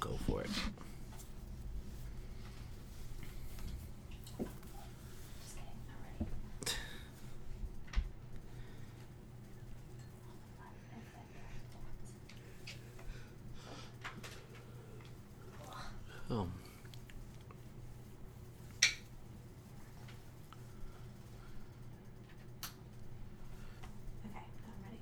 go for it. Oh. Okay, I'm ready.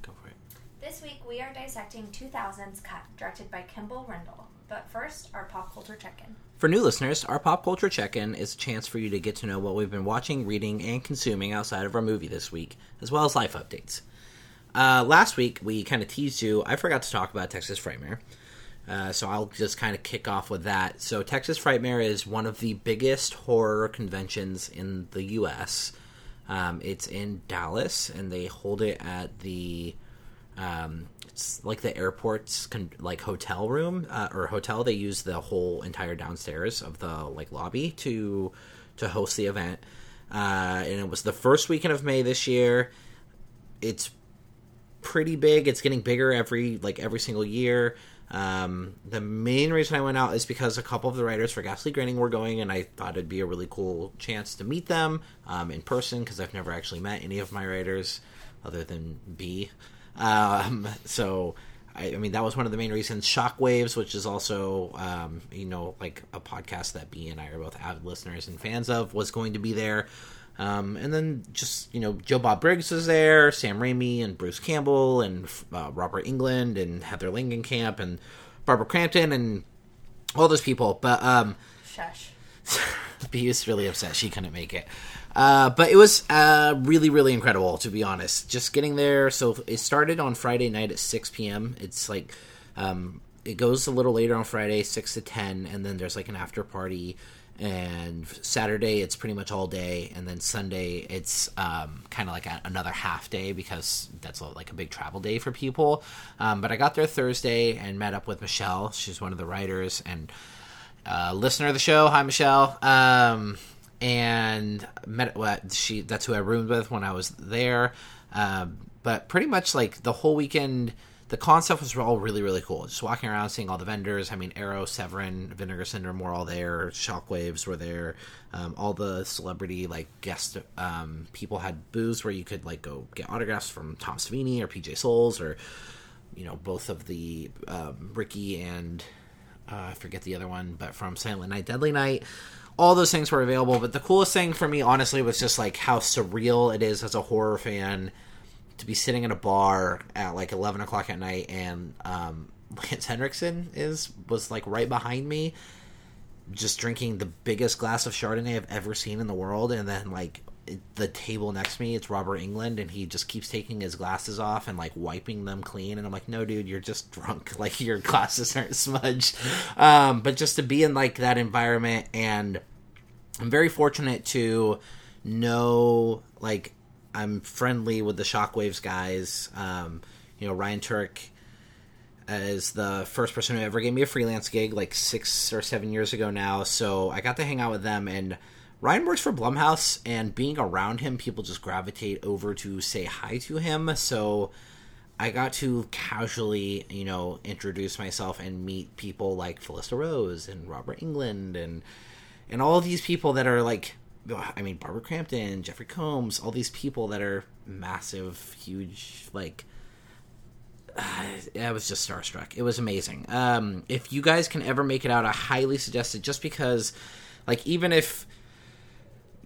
Go for it. This week we are dissecting 2000's Cut, directed by Kimble Rendall. But first, our pop culture check-in. For new listeners, our pop culture check in is a chance for you to get to know what we've been watching, reading, and consuming outside of our movie this week, as well as life updates. Uh, last week, we kind of teased you. I forgot to talk about Texas Frightmare. Uh, so I'll just kind of kick off with that. So Texas Frightmare is one of the biggest horror conventions in the U.S. Um, it's in Dallas, and they hold it at the um, it's like the airport's con- like hotel room uh, or hotel. They use the whole entire downstairs of the like lobby to to host the event. Uh, and it was the first weekend of May this year. It's pretty big. It's getting bigger every like every single year. Um, the main reason I went out is because a couple of the writers for Ghastly Grinning were going, and I thought it'd be a really cool chance to meet them um, in person because I've never actually met any of my writers other than B. Um, so, I, I mean, that was one of the main reasons. Shockwaves, which is also, um, you know, like a podcast that B and I are both avid listeners and fans of, was going to be there. Um, and then just, you know, Joe Bob Briggs was there, Sam Raimi and Bruce Campbell and uh, Robert Englund and Heather Langenkamp and Barbara Crampton and all those people. But, um, Shush. B is really upset she couldn't make it. Uh, but it was uh, really, really incredible, to be honest. Just getting there. So it started on Friday night at 6 p.m. It's like, um, it goes a little later on Friday, 6 to 10, and then there's like an after party. And Saturday, it's pretty much all day. And then Sunday, it's um, kind of like a, another half day because that's like a big travel day for people. Um, but I got there Thursday and met up with Michelle. She's one of the writers and uh, listener of the show. Hi, Michelle. Um, and met what she that's who I roomed with when I was there. Um, but pretty much like the whole weekend, the concept was all really really cool. Just walking around, seeing all the vendors. I mean, Arrow, Severin, Vinegar Syndrome were all there. Shockwaves were there. Um, all the celebrity like guest um, people had booths where you could like go get autographs from Tom Savini or PJ Soles or you know both of the um, Ricky and uh, I forget the other one, but from Silent Night, Deadly Night. All those things were available, but the coolest thing for me, honestly, was just like how surreal it is as a horror fan to be sitting in a bar at like eleven o'clock at night, and um, Lance Henriksen is was like right behind me, just drinking the biggest glass of Chardonnay I've ever seen in the world, and then like the table next to me, it's Robert Englund, and he just keeps taking his glasses off and like wiping them clean, and I'm like, no, dude, you're just drunk, like your glasses aren't smudged. Um, but just to be in like that environment, and I'm very fortunate to know like I'm friendly with the Shockwaves guys. Um, you know, Ryan Turek as the first person who ever gave me a freelance gig like six or seven years ago now. So I got to hang out with them and Ryan works for Blumhouse and being around him, people just gravitate over to say hi to him. So I got to casually, you know, introduce myself and meet people like Felissa Rose and Robert Englund and and all these people that are like I mean Barbara Crampton, Jeffrey Combs, all these people that are massive, huge like I was just starstruck. It was amazing. Um, if you guys can ever make it out, I highly suggest it. Just because, like, even if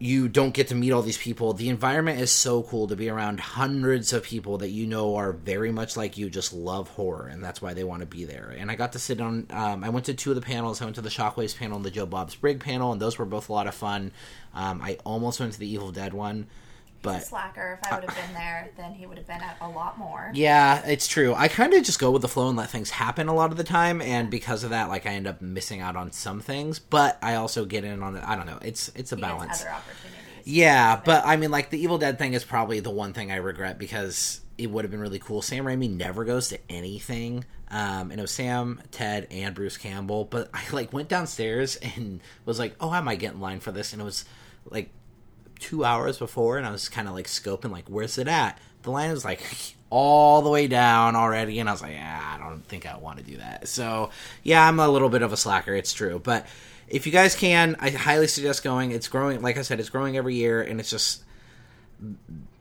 you don't get to meet all these people, the environment is so cool to be around hundreds of people that you know are very much like you, just love horror, and that's why they want to be there. And I got to sit on. Um, I went to two of the panels. I went to the Shockwaves panel and the Joe Bob Briggs panel, and those were both a lot of fun. Um, I almost went to the Evil Dead one. But Slacker, if I would have been there, then he would have been at a lot more. yeah, it's true. I kind of just go with the flow and let things happen a lot of the time, and because of that, like I end up missing out on some things. But I also get in on it. I don't know. It's it's a He balance. other opportunities. Yeah, but I mean, like the Evil Dead thing is probably the one thing I regret because it would have been really cool. Sam Raimi never goes to anything, um, and it was Sam, Ted, and Bruce Campbell. But I like went downstairs and was like, "Oh, I might get in line for this," and it was like two hours before, and I was kind of like scoping, like, "Where's it at?" The line was like all the way down already, and I was like, yeah, I don't think I want to do that. So yeah, I'm a little bit of a slacker. It's true, but if you guys can, I highly suggest going. It's growing, like I said, it's growing every year, and it's just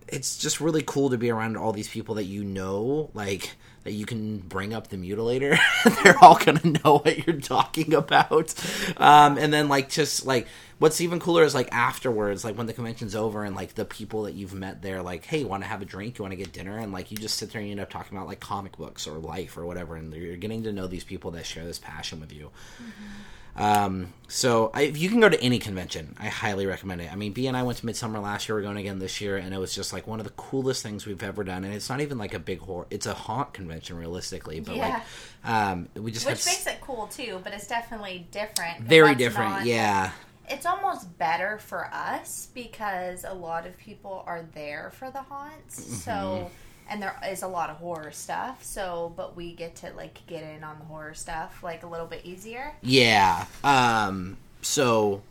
it's just really cool to be around all these people that you know, like that you can bring up the mutilator. They're all gonna know what you're talking about. Um, and then like just like what's even cooler is like afterwards, like when the convention's over and like the people that you've met there, like, hey, you want to have a drink? You want to get dinner? And like you just sit there and you end up talking about like comic books or life or whatever, and you're getting to know these people that share this passion with you. Mm-hmm. Um, so I, if you can go to any convention, I highly recommend it. I mean, B and I went to Midsummer last year. We're going again this year, and it was just like one of the coolest things we've ever done. And it's not even like a big horror; it's a haunt convention, realistically. But yeah. like, um, we just which makes it cool too. But it's definitely different. Very different, not, yeah. It's almost better for us because a lot of people are there for the haunts. Mm-hmm. So and there is a lot of horror stuff so but we get to like get in on the horror stuff like a little bit easier yeah um so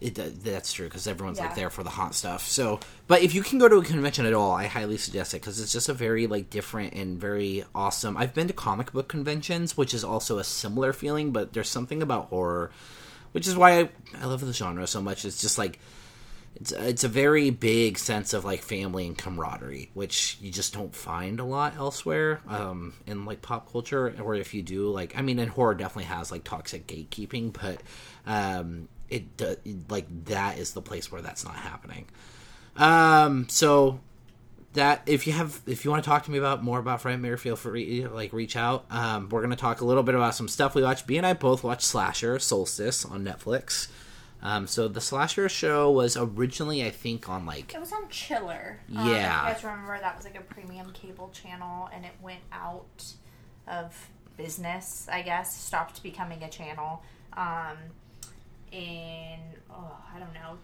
it, that's true because everyone's yeah. like there for the haunt stuff so but if you can go to a convention at all i highly suggest it because it's just a very like different and very awesome i've been to comic book conventions which is also a similar feeling but there's something about horror which is why i, I love the genre so much it's just like it's it's a very big sense of like family and camaraderie, which you just don't find a lot elsewhere um, in like pop culture. Or if you do, like I mean, in horror definitely has like toxic gatekeeping, but um, it like that is the place where that's not happening. Um, so that if you have if you want to talk to me about more about Frightmare, feel free like reach out. Um, we're gonna talk a little bit about some stuff we watched. B and I both watched Slasher Solstice on Netflix. Um, so the slasher show was originally, I think, on like it was on Chiller. Yeah, um, I guys remember that was like a premium cable channel, and it went out of business. I guess stopped becoming a channel um, in oh I don't know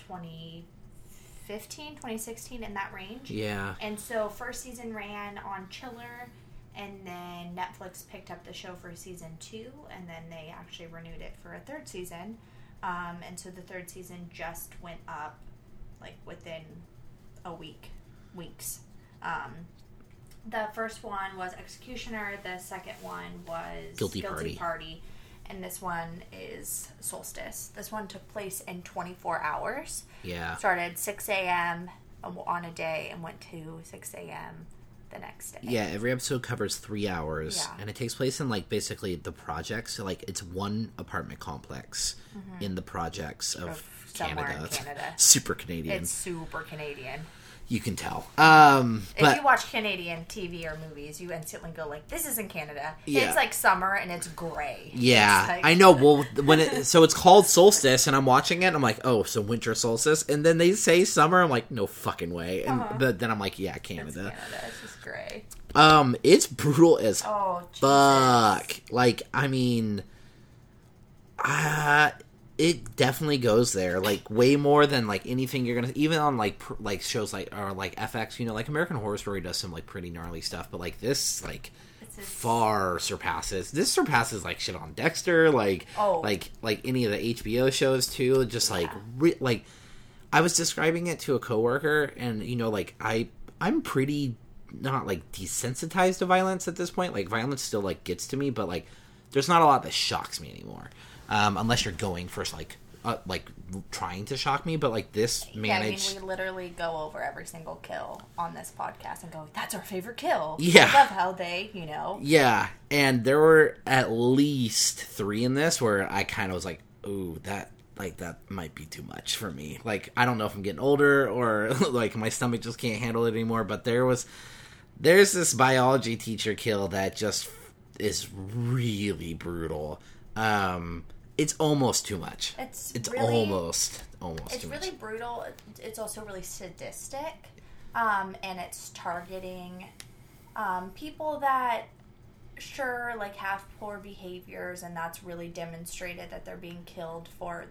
2015, 2016 in that range. Yeah, and so first season ran on Chiller. And then Netflix picked up the show for season two, and then they actually renewed it for a third season. Um, and so the third season just went up like within a week, weeks. Um, the first one was Executioner. The second one was Guilty, Guilty Party. Party. And this one is Solstice. This one took place in 24 hours. Yeah. Started 6 a.m. on a day and went to 6 a.m the next day. Yeah, every episode covers three hours, yeah. and it takes place in like basically the projects. So like it's one apartment complex mm-hmm. in the projects of Canada. Canada. super Canadian. It's super Canadian. You can tell. Um, if but, you watch Canadian TV or movies, you instantly go like, "This is in Canada." Yeah. It's like summer and it's gray. Yeah, it's like... I know. Well, when it so it's called solstice, and I'm watching it, I'm like, "Oh, so winter solstice," and then they say summer. I'm like, "No fucking way!" And uh-huh. but then I'm like, "Yeah, Canada." It's Canada. It's just gray. Um, it's brutal as oh, fuck. Like, I mean, uh it definitely goes there like way more than like anything you're gonna even on like pr- like shows like or like fx you know like american horror story does some like pretty gnarly stuff but like this like far surpasses this surpasses like shit on dexter like oh. like like any of the hbo shows too just like yeah. re- like i was describing it to a coworker and you know like i i'm pretty not like desensitized to violence at this point like violence still like gets to me but like there's not a lot that shocks me anymore um, unless you're going for like uh, like trying to shock me, but like this managed. Yeah, I mean, we literally go over every single kill on this podcast and go, "That's our favorite kill." Yeah, I love how they, you know. Yeah, and there were at least three in this where I kind of was like, "Ooh, that." Like that might be too much for me. Like I don't know if I'm getting older or like my stomach just can't handle it anymore. But there was, there's this biology teacher kill that just is really brutal. Um, it's almost too much. It's it's really, almost almost. It's really much. brutal. It's also really sadistic, um, and it's targeting um, people that sure like have poor behaviors, and that's really demonstrated that they're being killed for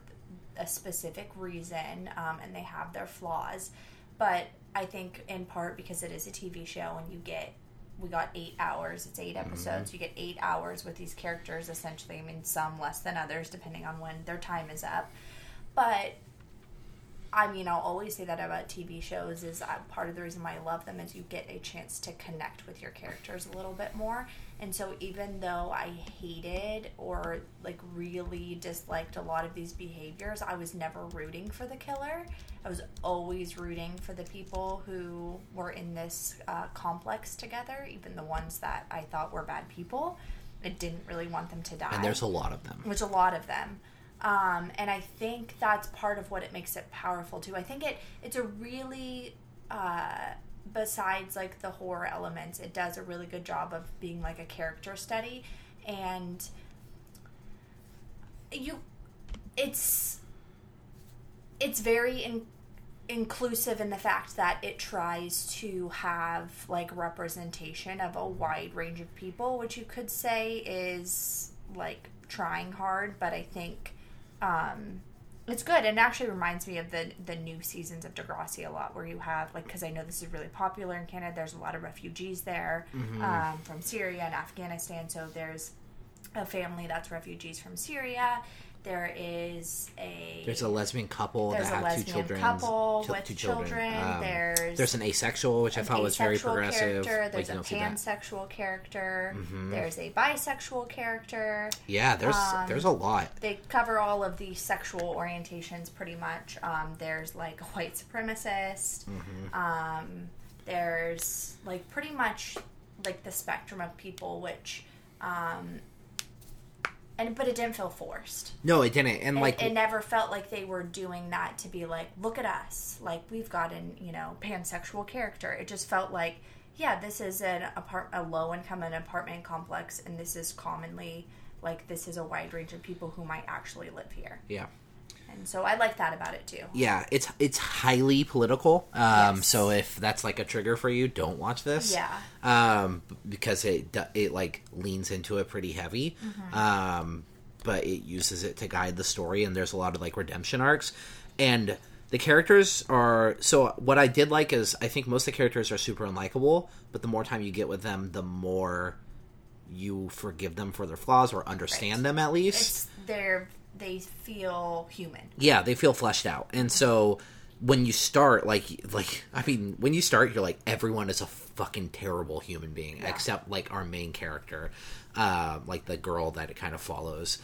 a specific reason, um, and they have their flaws. But I think in part because it is a TV show, and you get we got eight hours. It's 8 mm-hmm. episodes. Mm-hmm. You get eight hours with these characters, essentially. I mean, some less than others, depending on when their time is up. But I mean, I'll always say that about TV shows. Is uh, part of the reason why I love them is you get a chance to connect with your characters a little bit more. And so, even though I hated or like really disliked a lot of these behaviors, I was never rooting for the killer. I was always rooting for the people who were in this uh, complex together, even the ones that I thought were bad people. I didn't really want them to die And there's a lot of them. which a lot of them. Um, and I think that's part of what it makes it powerful too. I think it it's a really uh, besides like the horror elements, it does a really good job of being like a character study, and you it's it's very in, inclusive in the fact that it tries to have like representation of a wide range of people, which you could say is like trying hard, but I think um, it's good. And it actually reminds me of the the new seasons of Degrassi a lot, where you have like because I know this is really popular in Canada. There's a lot of refugees there um, from Syria and Afghanistan. So there's a family that's refugees from Syria. There is a There's a lesbian couple there's that a have lesbian two children. couple with two children. Um, there's there's an asexual, which I thought was very progressive. Character. There's you a don't see that. pansexual character. There's a bisexual character. Yeah, there's um, there's a lot. They cover all of the sexual orientations pretty much. Um, there's like a white supremacist. Mm-hmm. Um, there's like pretty much like the spectrum of people, which. And but it didn't feel forced. No, it didn't. And It- like it, never felt like they were doing that to be like, look at us, like we've got an you know pansexual character. It just felt like, yeah, this is an apart a low income and apartment complex, and this is commonly like this is a wide range of people who might actually live here, yeah. And so I like that about it too. Yeah, it's it's highly political. Um, Yes. so if that's like a trigger for you, don't watch this. Yeah. Um, because it it like leans into it pretty heavy. Mm-hmm. Um, but it uses it to guide the story, and there's a lot of like redemption arcs, and the characters are. So what I did like is I think most of the characters are super unlikable, but the more time you get with them, the more you forgive them for their flaws or understand Right. them at least. It's they're they feel human. yeah they feel fleshed out. And so when you start like like i mean when you start you're like everyone is a fucking terrible human being except like our main character uh like the girl that it kind of follows.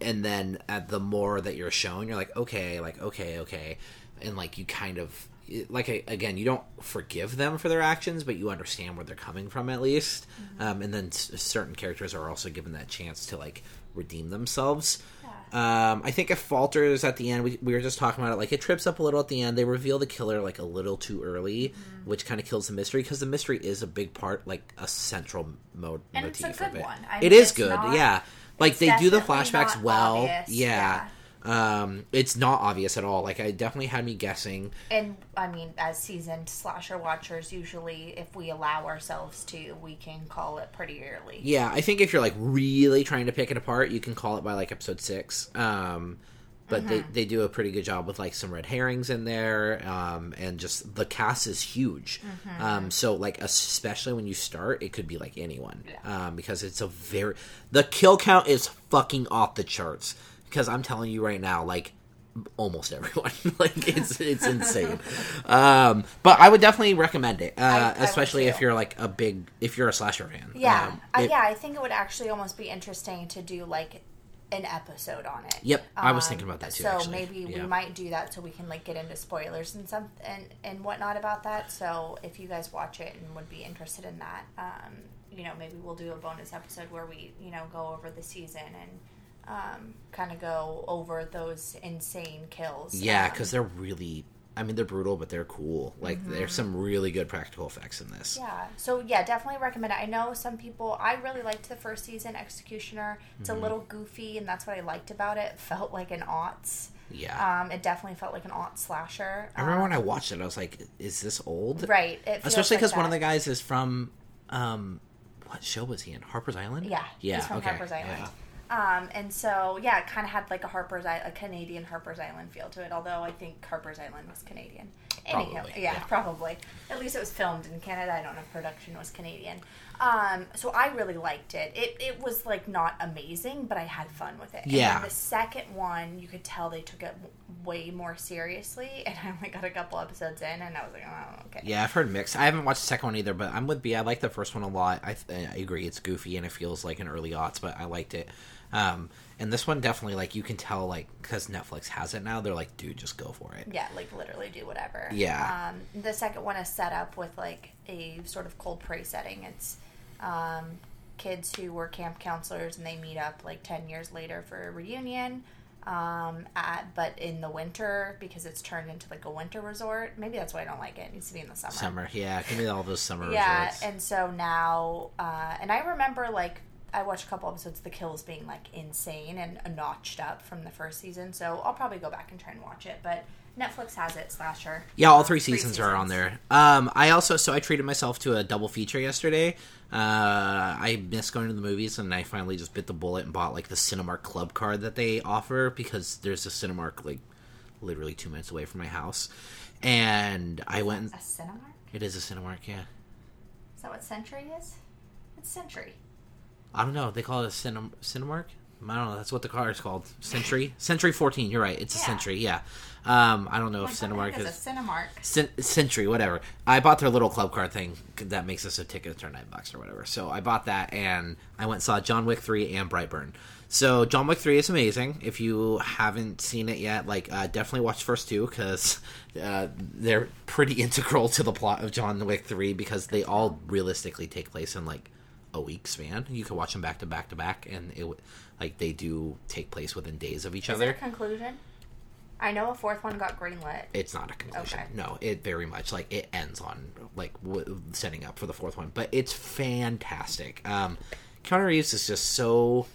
And then at the more that you're shown you're like okay like okay okay. And like you kind of like again you don't forgive them for their actions but you understand where they're coming from at least. Um, and then s- certain characters are also given that chance to like redeem themselves um, I think it falters at the end. We, we were just talking about it. Like it trips up a little at the end. They reveal the killer like a little too early, Mm-hmm. which kind of kills the mystery because the mystery is a big part, like a central mode And it's motif a of good it. one. I it mean, is it's good. not- yeah, like they do the flashbacks well. obvious, yeah. Um, it's not obvious at all. Like I definitely had me guessing. And I mean, as seasoned slasher watchers, usually if we allow ourselves to, we can call it pretty early. Yeah, I think if you're like really trying to pick it apart, you can call it by like episode six. Um, but they, they do a pretty good job with like some red herrings in there, um, and just the cast is huge. Um, so like especially when you start, it could be like anyone, Yeah. um, because it's a very the kill count is fucking off the charts. Because I'm telling you right now, like almost everyone, like it's it's insane. Um, but I would definitely recommend it, uh, I would especially if you're like a big if you're a slasher fan. Yeah, Um, uh, it- yeah. I think it would actually almost be interesting to do like an episode on it. Yep, I was Um, thinking about that too. So actually. maybe Yeah. we might do that so we can like get into spoilers and some and and whatnot about that. So if you guys watch it and would be interested in that, um, you know, maybe we'll do a bonus episode where we you know go over the season and um, kind of go over those insane kills. Yeah, Um, because they're really. I mean, they're brutal, but they're cool. Like, there's some really good practical effects in this. Mm-hmm. Yeah. So yeah, definitely recommend it. I know some people. I really liked the first season, Executioner. It's Mm-hmm. a little goofy, and that's what I liked about it. Felt like an aughts. Yeah. Um, it definitely felt like an aught slasher. I remember when I Um, watched it, I was like, "Is this old?" right. Especially like because one of the guys is from, um, what show was he in? Harper's Island. Yeah, Yeah. he's from okay. Harper's Island. Yeah. Um, and so yeah, it kind of had like a Harper's a Canadian Harper's Island feel to it. Although I think Harper's Island was Canadian. Anyhow, Probably, yeah, yeah. probably. At least it was filmed in Canada. I don't know if production was Canadian. Um, so I really liked it. It it was like not amazing, but I had fun with it. Yeah. the second one, you could tell they took it way more seriously, and I only got a couple episodes in, and I was like, oh, okay. Yeah, I've heard mixed. I haven't watched the second one either, but I'm with B. I like the first one a lot. I, I agree, it's goofy and it feels like an early aughts, but I liked it. Um, and this one definitely, like, you can tell, like, because Netflix has it now, they're like, dude, just go for it. Yeah, like literally do whatever. Yeah. Um, the second one is set up with like a sort of cold prey setting. It's um, kids who were camp counselors and they meet up like 10 years later for a reunion. Um, at, but in the winter because it's turned into like a winter resort. Maybe that's why I don't like it. It needs to be in the summer. Summer, yeah, give me all those summer Yeah, resorts. and so now, uh, and I remember like I watched a couple episodes of The Kills being like insane and notched up from the first season. So I'll probably go back and try and watch it. But Netflix has it, slasher. Yeah, all Um, three seasons are on there. Um, I also so I treated myself to a double feature yesterday. Uh, I missed going to the movies, and I finally just bit the bullet and bought like the Cinemark Club card that they offer because there's a Cinemark like literally two minutes away from my house. And I went. A Cinemark? It is a Cinemark, yeah. Is that what Century is? It's Century. I don't know. They call it a Cinem- Cinemark. I don't know. That's what the car is called. Century. Century 14. You're right. It's a Century. Yeah. Um, I don't know Like, if Cinemark is. a Cinemark. Cen- Century, whatever. I bought their little club card thing that makes us a ticket for nine bucks or whatever. So I bought that and I went and saw John Wick three and Brightburn. So John Wick three is amazing. If you haven't seen it yet, like uh, definitely watch first two because uh, they're pretty integral to the plot of John Wick three because they all realistically take place in like a week span. You can watch them back to back to back, and it like they do take place within days of each Is other. a conclusion? I know a fourth one got greenlit. It's not a conclusion. Okay. No, it very much like it ends on like w- setting up for the fourth one, but it's fantastic. Um, Keanu Reeves is just so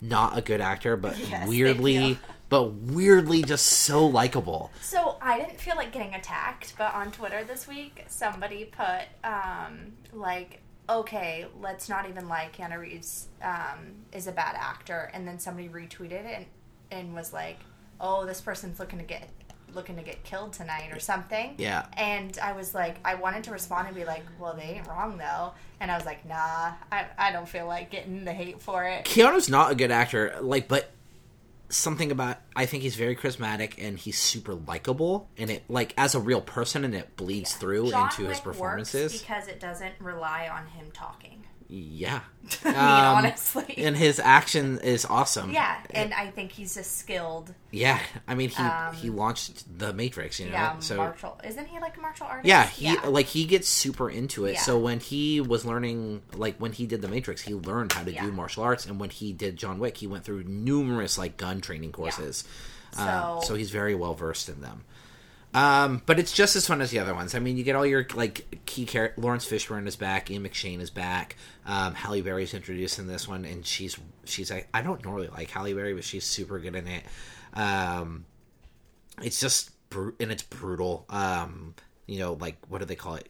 not a good actor, but Yes, weirdly, but weirdly just so likable. So I didn't feel like getting attacked, but on Twitter this week, somebody put um, like, "Okay, let's not even lie. Keanu Reeves um, is a bad actor," and then somebody retweeted it and, and was like, "Oh, this person's looking to get looking to get killed tonight or something." Yeah. And I was like, I wanted to respond and be like, "Well, they ain't wrong though," and I was like, "Nah, I, I don't feel like getting the hate for it." Keanu's not a good actor, like, but something about I think he's very charismatic and he's super likable, and it like as a real person, and it bleeds through John into his performances. because it doesn't rely on him talking. Yeah, I mean, Um, honestly. and his action is awesome. Yeah, and I think he's a skilled, Yeah, I mean he Um, he launched the Matrix, you know. yeah, so martial. Isn't he like a martial artist? yeah, he like he gets super into it. Yeah. So when he was learning, like when he did the Matrix, he learned how to Yeah. do martial arts, and when he did John Wick, he went through numerous like gun training courses. Um, So- so he's very well versed in them. Um, but it's just as fun as the other ones. I mean, you get all your like key characters. Laurence Fishburne is back. Ian McShane is back. Um, Halle Berry's introduced in this one, and she's she's like I don't normally like Halle Berry, but she's super good in it. Um, it's just bru- and it's brutal. Um, you know, like what do they call it?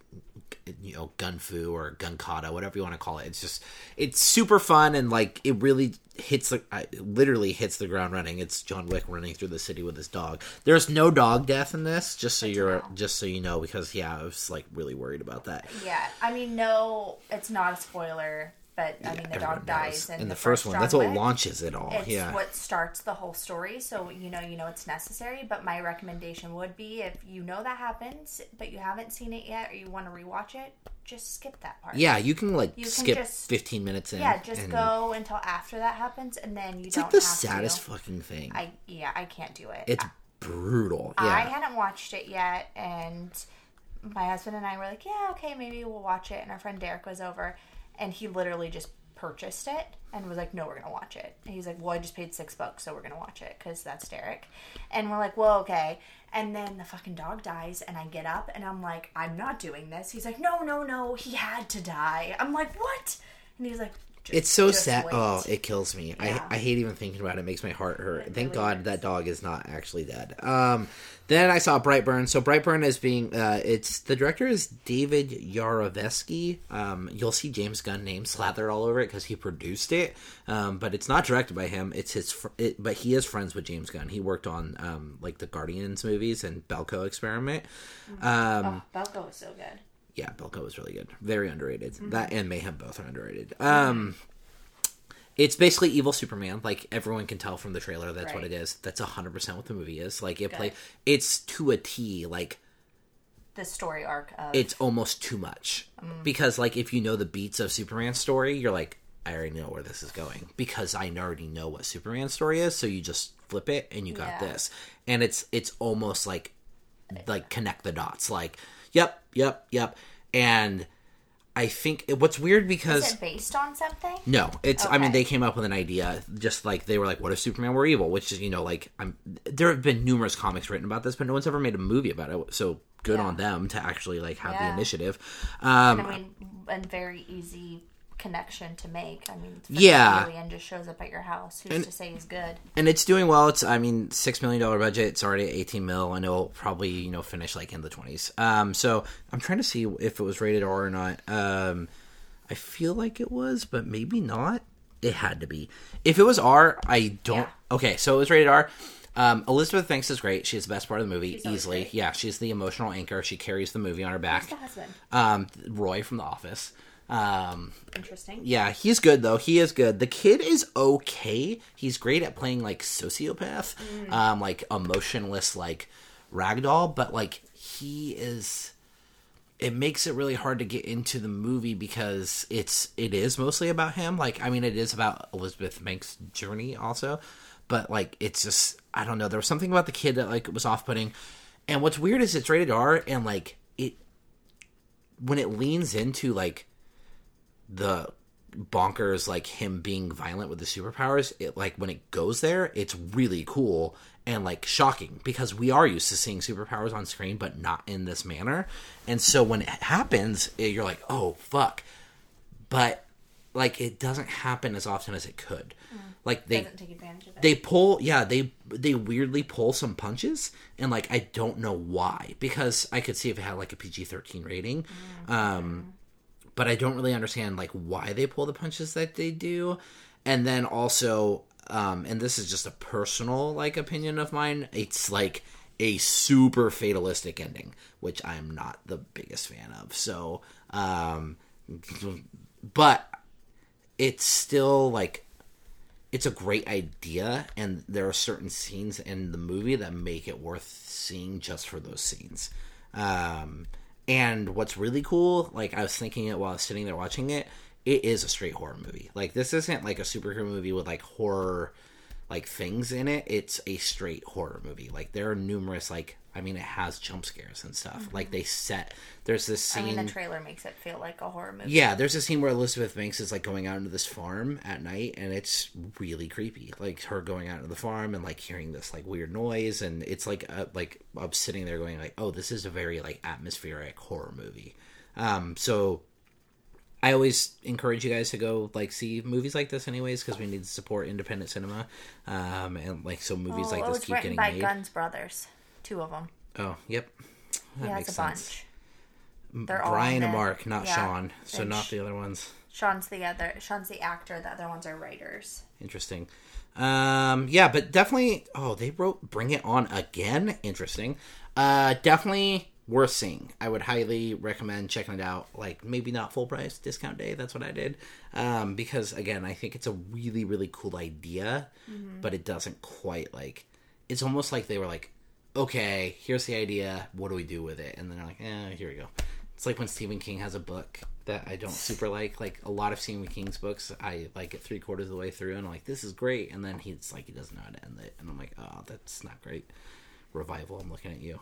You know, gun fu or gunkata whatever you want to call it. It's just it's super fun and like it really hits the it literally hits the ground running. It's John Wick running through the city with his dog. There's no dog death in this, just so you're just so you know, because yeah, I was like really worried about that. Yeah, I mean, no, it's not a spoiler, but I mean, the dog dies in, in the, the first one. John That's what launches it all. It's yeah, what starts the whole story, so you know you know it's necessary. But my recommendation would be if you know that happens, but you haven't seen it yet, or you want to rewatch it, just skip that part. yeah. You can like You can skip just- 15 minutes in. yeah, just and go until after that happens, and then you It's like the saddest To. fucking thing. I yeah, I can't do it. it's brutal. Yeah. I hadn't watched it yet, and my husband and I were like, "Yeah, okay, maybe we'll watch it." And our friend Derek was over, and he literally just purchased it and was like, "No, we're gonna watch it." And he's like, "Well, I just paid six bucks, so we're gonna watch it because that's Derek." And we're like, "Well, okay." And then the fucking dog dies, and I get up and I'm like, "I'm not doing this." He's like, "No, no, no, he had to die." I'm like, "What?" And he's like, It's so sad. wait. Oh, it kills me. Yeah. I, I hate even thinking about it. It makes my heart hurt. It Thank really God hurts. that dog is not actually dead. Um, then I saw Brightburn. So Brightburn is being. Uh, it's the director is David Yarovesky. Um, you'll see James Gunn name slathered all over it because he produced it. Um, but it's not directed by him. It's his. Fr- it, but he is friends with James Gunn. He worked on um, like the Guardians movies and Belko Experiment. Um, oh, Belko was so good. Yeah, Belko was really good. Very underrated. Mm-hmm. That and Mayhem both are underrated. Um it's basically evil Superman. Like everyone can tell from the trailer that's what it is. That's 100% what the movie is. Like it Good. play it's to a T like The story arc of it's almost too much. Mm. Because like if you know the beats of Superman's story, you're like I already know where this is going because I already know what Superman's story is, so you just flip it and you got Yeah. this. And it's it's almost like like connect the dots like yep, yep, yep. And I think what's weird because is it based on something? no, it's. I mean, they came up with an idea, just like they were like, "What if Superman were evil?" Which is, you know, like I'm. There have been numerous comics written about this, but no one's ever made a movie about it. So good Yeah. on them to actually like have the initiative. Um, I mean, and very easy connection to make. I mean, Yeah. alien just shows up at your house. Who's to say he's good? and it's doing well. It's, I mean, six million dollar budget. It's already at eighteen mil. I know it'll probably you know finish like in the twenties. Um, so I'm trying to see if it was rated R or not. Um, I feel like it was, but maybe not. It had to be. If it was R, I don't. Yeah. Okay, so it was rated R. Um, Elizabeth Banks is great. She's the best part of the movie, She's easily. Yeah, she's the emotional anchor. She carries the movie on her back. Who's the husband? Um, Roy from The Office. Um, Interesting. yeah, he's good though. He is good. The kid is okay. He's great at playing like sociopath, um, like emotionless, like ragdoll. But like he is, it makes it really hard to get into the movie because it's it is mostly about him. Like I mean, it is about Elizabeth Banks' journey also, but like it's just I don't know. There was something about the kid that like was off putting. And what's weird is it's rated R and like it when it leans into like the bonkers like him being violent with the superpowers it like when it goes there it's really cool and like shocking because we are used to seeing superpowers on screen but not in this manner. And so when it happens it, you're like oh fuck. But like it doesn't happen as often as it could. Like they Doesn't take advantage of it. they pull yeah they they weirdly pull some punches and like i don't know why because i could see if it had like a pg-13 rating. Um but i don't really understand like why they pull the punches that they do. And then also um and this is just a personal like opinion of mine it's like a super fatalistic ending which i'm not the biggest fan of. So um but it's still like it's a great idea and there are certain scenes in the movie that make it worth seeing just for those scenes. Um, and what's really cool like i was thinking it while i was sitting there watching it it is a straight horror movie. Like this isn't like a superhero movie with like horror like things in it. It's a straight horror movie. Like there are numerous like i mean it has jump scares and stuff like they set there's this I scene mean, the trailer makes it feel like a horror movie. yeah, there's a scene where Elizabeth Banks is like going out into this farm at night, and it's really creepy. Like her going out into the farm and like hearing this like weird noise, and it's like uh, like I'm sitting there going like, oh, this is a very like atmospheric horror movie. Um, so I always encourage you guys to go like see movies like this, anyways, because we need to support independent cinema. Um, and like so movies Oh, like this keep getting by made. Gunn's Brothers. Two of them. Oh, yep. That has makes a sense. bunch. They're Brian and. Mark, not Yeah. Sean. So not Sh- the other ones. Sean's the other. Sean's the actor. The other ones are writers. Interesting. Um, yeah, but definitely. Oh, they wrote "Bring It On" again. Interesting. Uh, definitely worth seeing. I would highly recommend checking it out. Like maybe not full price discount day. That's what I did. Um, because again, I think it's a really really cool idea, but it doesn't quite like. It's almost like they were like, okay, here's the idea. What do we do with it? And then they're like, eh, here we go. It's like when Stephen King has a book that I don't super like. Like a lot of Stephen King's books, I like it three quarters of the way through, and I'm like, this is great. And then he's like, he doesn't know how to end it, and I'm like, oh, that's not great. Revival. I'm looking at you.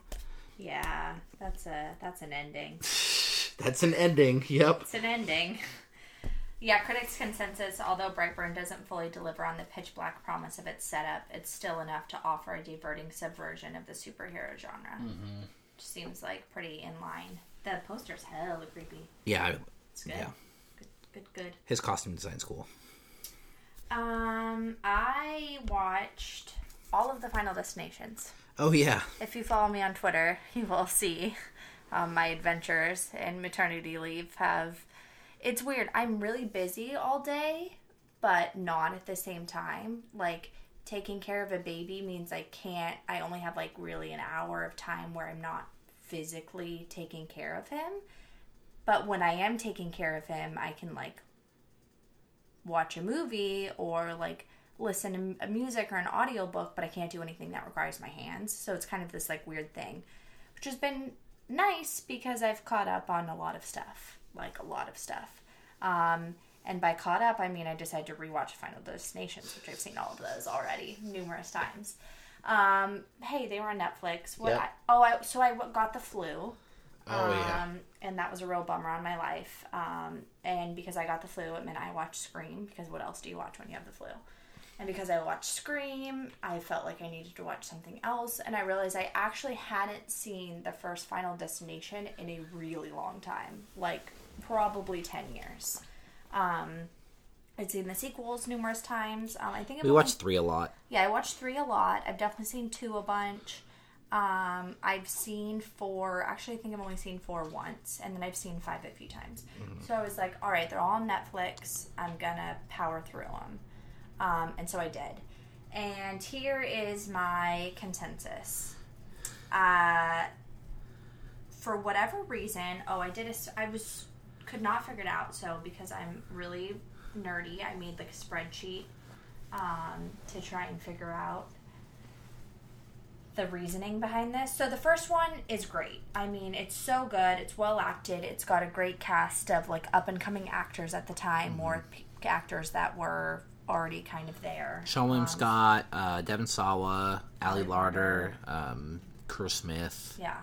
Yeah, that's a that's an ending. That's an ending. Yep. It's an ending. Yeah, critics' consensus, although Brightburn doesn't fully deliver on the pitch black promise of its setup, it's still enough to offer a diverting subversion of the superhero genre. Mm-hmm. Which seems like pretty in line. The poster's hella creepy. Yeah. It's good. Yeah. Good, Good, good. His costume design's cool. Um, I watched all of the Final Destinations. Oh yeah, If you follow me on Twitter, you will see um, my adventures in maternity leave have. It's weird. I'm really busy all day, but not at the same time. Like taking care of a baby means I can't. I only have like really an hour of time where I'm not physically taking care of him. But when I am taking care of him, I can like watch a movie or like listen to uh, music or an audiobook, but I can't do anything that requires my hands. So it's kind of this like weird thing, which has been nice because I've caught up on a lot of stuff, like a lot of stuff. Um, and by caught up, I mean I decided to rewatch Final Destinations, which I've seen all of those already numerous times. Um, hey, they were on Netflix. What? Yep. I, oh, I so I got the flu. Oh, yeah. Um, and that was a real bummer on my life. Um, and because I got the flu, it meant I watched Scream. Because what else do you watch when you have the flu? And because I watched Scream, I felt like I needed to watch something else. And I realized I actually hadn't seen the first Final Destination in a really long time like probably 10 years. Um, I'd seen the sequels numerous times. Um, I think we watched three a lot. yeah, I watched three a lot. I've definitely seen two a bunch. Um, I've seen four. Actually, I think I've only seen four once, and then I've seen five a few times. So I was like, all right, they're all on Netflix. I'm gonna power through them, um, and so I did. And here is my consensus. Uh, for whatever reason, oh, I did a. I was could not figure it out. So because I'm really nerdy, I made like a spreadsheet um, to try and figure out the reasoning behind this. So the first one is great. I mean, it's so good. It's well acted. It's got a great cast of like up and coming actors at the time, or p- actors that were already kind of there. Sean William Um, Scott, uh, Devin Sawa, Ali Ali Larter, um, Kerr Smith. Yeah.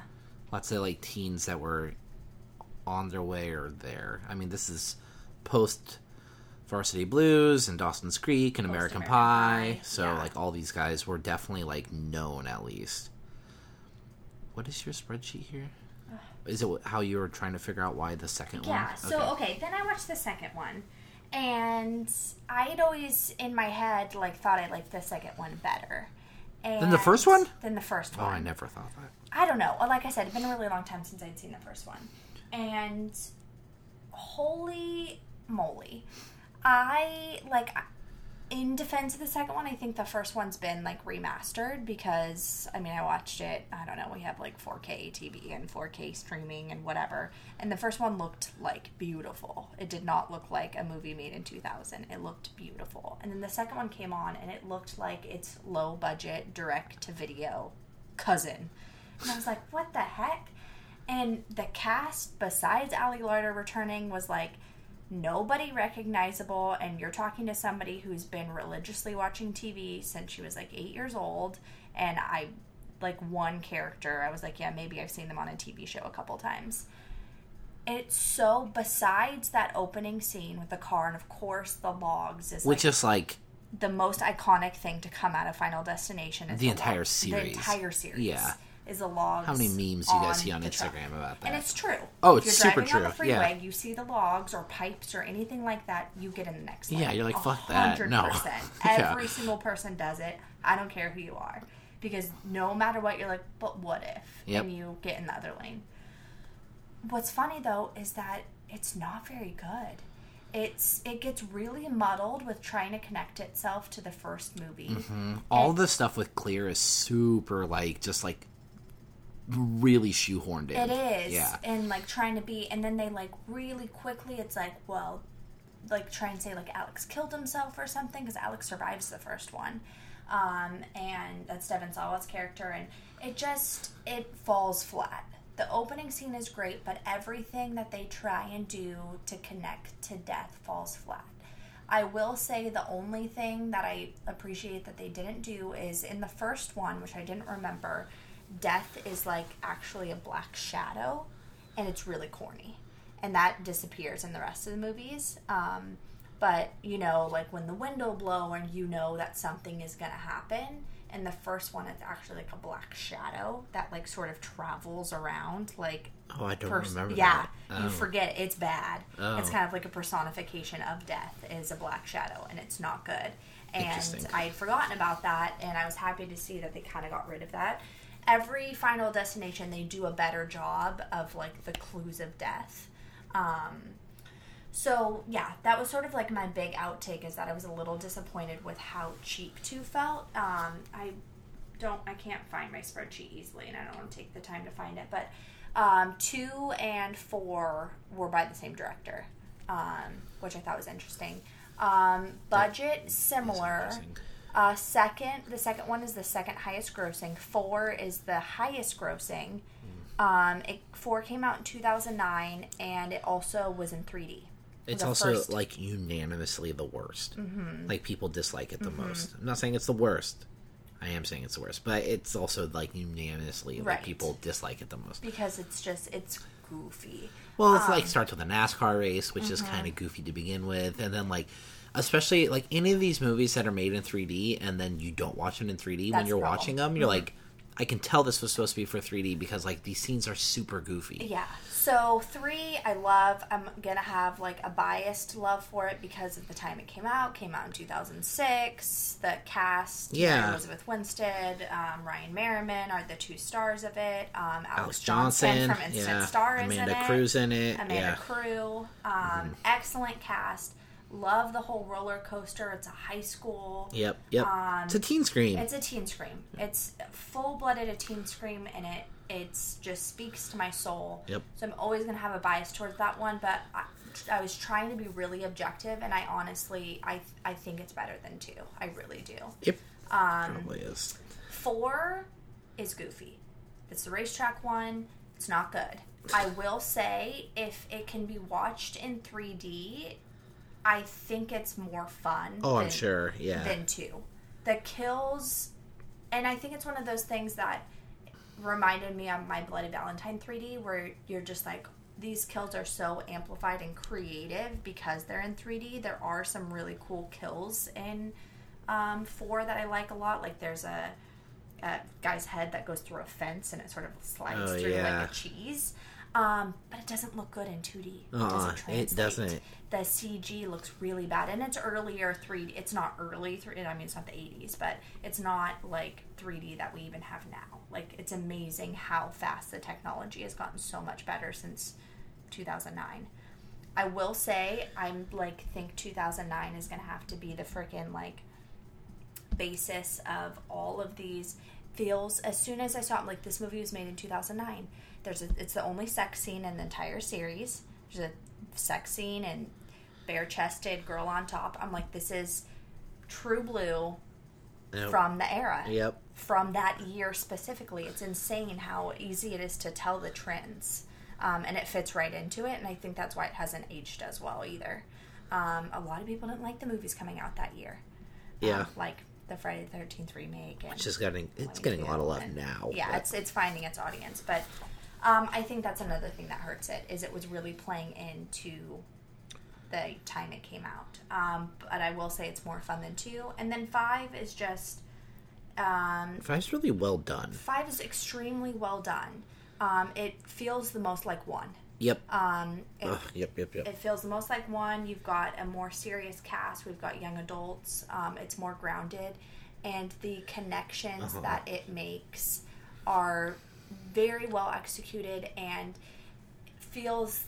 Lots of like teens that were on their way or there. I mean, this is post Varsity Blues and Dawson's Creek and American, American Pie. Pie, So yeah. like all these guys were definitely like known at least. What is your spreadsheet here? Is it how you were trying to figure out why the second Yeah. one? Yeah. So okay, then I watched the second one, and I had always in my head like thought I liked the second one better. And Than the first one? Than the first Oh, one. I never thought that. I don't know. Like I said, it's been a really long time since I'd seen the first one. And holy moly. I like in defense of the second one, I think the first one's been like remastered because I mean I watched it, I don't know, we have like 4K TV and 4K streaming and whatever. And the first one looked like beautiful. It did not look like a movie made in 2000. It looked beautiful. And then the second one came on and it looked like its low budget direct to video cousin. And I was like, what the heck? And the cast, besides Ali Larter returning, was like nobody recognizable. And you're talking to somebody who's been religiously watching TV since she was like eight years old. And I, like, one character, I was like, yeah, maybe I've seen them on a TV show a couple times. It's so, besides that opening scene with the car, and of course the logs is Which like is like the most iconic thing to come out of Final Destination. Is The log- entire The series. entire series. Yeah. Is the logs. how many memes do you guys see on the truck. Instagram about that? And it's true. Oh, If it's you're super driving on the true, yeah. freeway, you see the logs or pipes or anything like that, you get in the next lane. Yeah, you're like, "Fuck that." No. 100%. Yeah. Every single person does it. I don't care who you are. Because no matter what, you're like, but what if? Yep. And you get in the other lane. What's funny though is that it's not very good. It's it gets really muddled with trying to connect itself to the first movie. Mm-hmm. all the stuff with Clear is super like just like really shoehorned in. It is. Yeah. And like trying to be and then they like really quickly it's like, well, like try and say like Alex killed himself or something because Alex survives the first one. Um, and that's Devin Sawa's character and it just it falls flat. The opening scene is great, but everything that they try and do to connect to death falls flat. I will say the only thing that I appreciate that they didn't do is in the first one, which I didn't remember, death is like actually a black shadow and it's really corny. And that disappears in the rest of the movies. Um, but you know, like when the wind will blow and you know that something is gonna happen. And the first one, it's actually like a black shadow that like sort of travels around, like Oh, I don't pers- remember yeah, that. you Oh. forget it's bad. Oh. It's kind of like a personification of death is a black shadow, and it's not good. And I had forgotten about that, and I was happy to see that they kind of got rid of that. Every Final Destination, they do a better job of like the clues of death. Um, so yeah, that was sort of like my big outtake is that I was a little disappointed with how cheap two felt. Um, I don't, I can't find my spreadsheet easily, and I don't want to take the time to find it. But um, two and four were by the same director, um, which I thought was interesting. Um, budget similar. Uh, second, the second one is the second highest grossing. Four is the highest grossing. Um, it, four came out in 2009, and it also was in 3D. It's The also first- like unanimously the worst. Mm-hmm. Like people dislike it the most. I'm not saying it's the worst. I am saying it's the worst, but it's also like unanimously Right. like people dislike it the most. because it's just it's goofy. Well, it's Um, like starts with a NASCAR race, which is mm-hmm. kind of goofy to begin with, and then like, especially like any of these movies that are made in 3D, and then you don't watch them in 3D when you're problem. watching them, you're like, I can tell this was supposed to be for 3D because like these scenes are super goofy. Yeah. So three, I love. I'm gonna have like a biased love for it because of the time it came out. Came out in 2006. The cast, Yeah. Elizabeth Winstead, um, Ryan Merriman are the two stars of it. Um, Alex, Alexz Johnson, Johnson, from Instant yeah, Star is Amanda in it. Cruz in it, Amanda yeah. Crew. Um, Excellent cast. Love the whole roller coaster. It's a high school. Yep, yep. Um, it's a teen scream. It's a teen scream. It's full blooded a teen scream, and it it's just speaks to my soul. Yep. So I'm always gonna have a bias towards that one, but I, I was trying to be really objective, and I honestly I I think it's better than two. I really do. Yep, Um, probably is. four is goofy. It's the racetrack one. It's not good. I will say if it can be watched in 3D, I think it's more fun. Oh, I'm sure. Yeah. than two. The kills, and I think it's one of those things that reminded me of my Bloody Valentine 3D, where you're just like, these kills are so amplified and creative because they're in 3D. There are some really cool kills in um, four that I like a lot. Like there's a, a guy's head that goes through a fence and it sort of slides Oh, through yeah. like a cheese. Um, but it doesn't look good in 2D. It Uh-uh, doesn't it translate. doesn't. The CG looks really bad, and it's earlier 3D. It's not early 3D. I mean, it's not the 80s, but it's not like 3D that we even have now. Like, it's amazing how fast the technology has gotten so much better since 2009. I will say, I'm like, think 2009 is gonna have to be the freaking like basis of all of these feels as soon as I saw it, like this movie was made in 2009. There's a, it's the only sex scene in the entire series. There's a sex scene and bare chested girl on top. I'm like, this is true blue Yep. from the era. Yep. From that year specifically. It's insane how easy it is to tell the trends. Um, and it fits right into it. And I think that's why it hasn't aged as well either. Um, a lot of people didn't like the movies coming out that year. Yeah. Um, like the Friday the Thirteenth remake, and It's just getting it's getting a lot of love and- now. Yeah, but- it's it's finding its audience, but um, I think that's another thing that hurts it is it was really playing into the time it came out. Um, but I will say it's more fun than two, and then five is just um, Five's really well done. five is extremely well done. Um, it feels the most like one. Yep. Um, it, Ugh, yep. Yep. Yep. it feels the most like one. You've got a more serious cast. We've got young adults. Um, it's more grounded, and the connections Uh-huh. that it makes are very well executed and feels.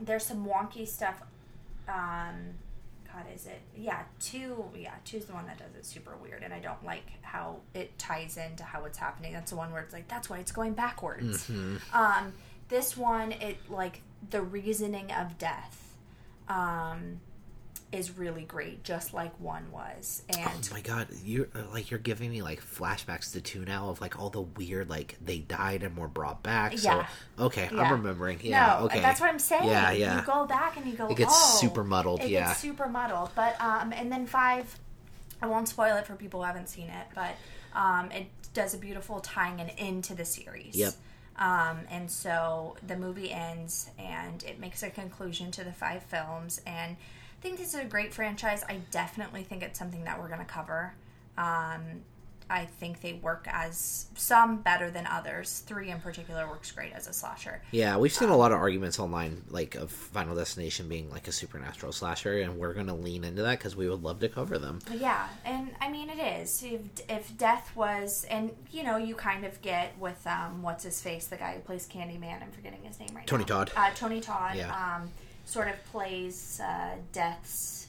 There's some wonky stuff. Um, God, is it? Yeah, two. Yeah, two's the one that does it super weird, and I don't like how it ties into how it's happening. That's the one where it's like that's why it's going backwards. Um, this one, it like the reasoning of death, um, is really great, just like one was, Oh and my god, you're uh, like you're giving me like flashbacks to two now of like all the weird like they died and were brought back. Yeah. So okay, Yeah. I'm remembering. Yeah. no, okay. that's what I'm saying. Yeah. Yeah. You go back and you go. It gets oh, super muddled, It yeah. gets super muddled. But um, and then five, I won't spoil it for people who haven't seen it, but um, it does a beautiful tying an into the series. Yep. Um, and so the movie ends and it makes a conclusion to the five films and I think this is a great franchise. I definitely think it's something that we're going to cover. Um, I think they work as some better than others. Three in particular works great as a slasher. Yeah, we've seen a lot of arguments online, like of Final Destination being like a supernatural slasher, and we're going to lean into that because we would love to cover them. Yeah, and I mean it is. If, if death was, and you know, you kind of get with um, what's his face, the guy who plays Candyman. I'm forgetting his name right now. Tony now. Todd. Uh, Tony Todd. Yeah. Um, sort of plays uh, death's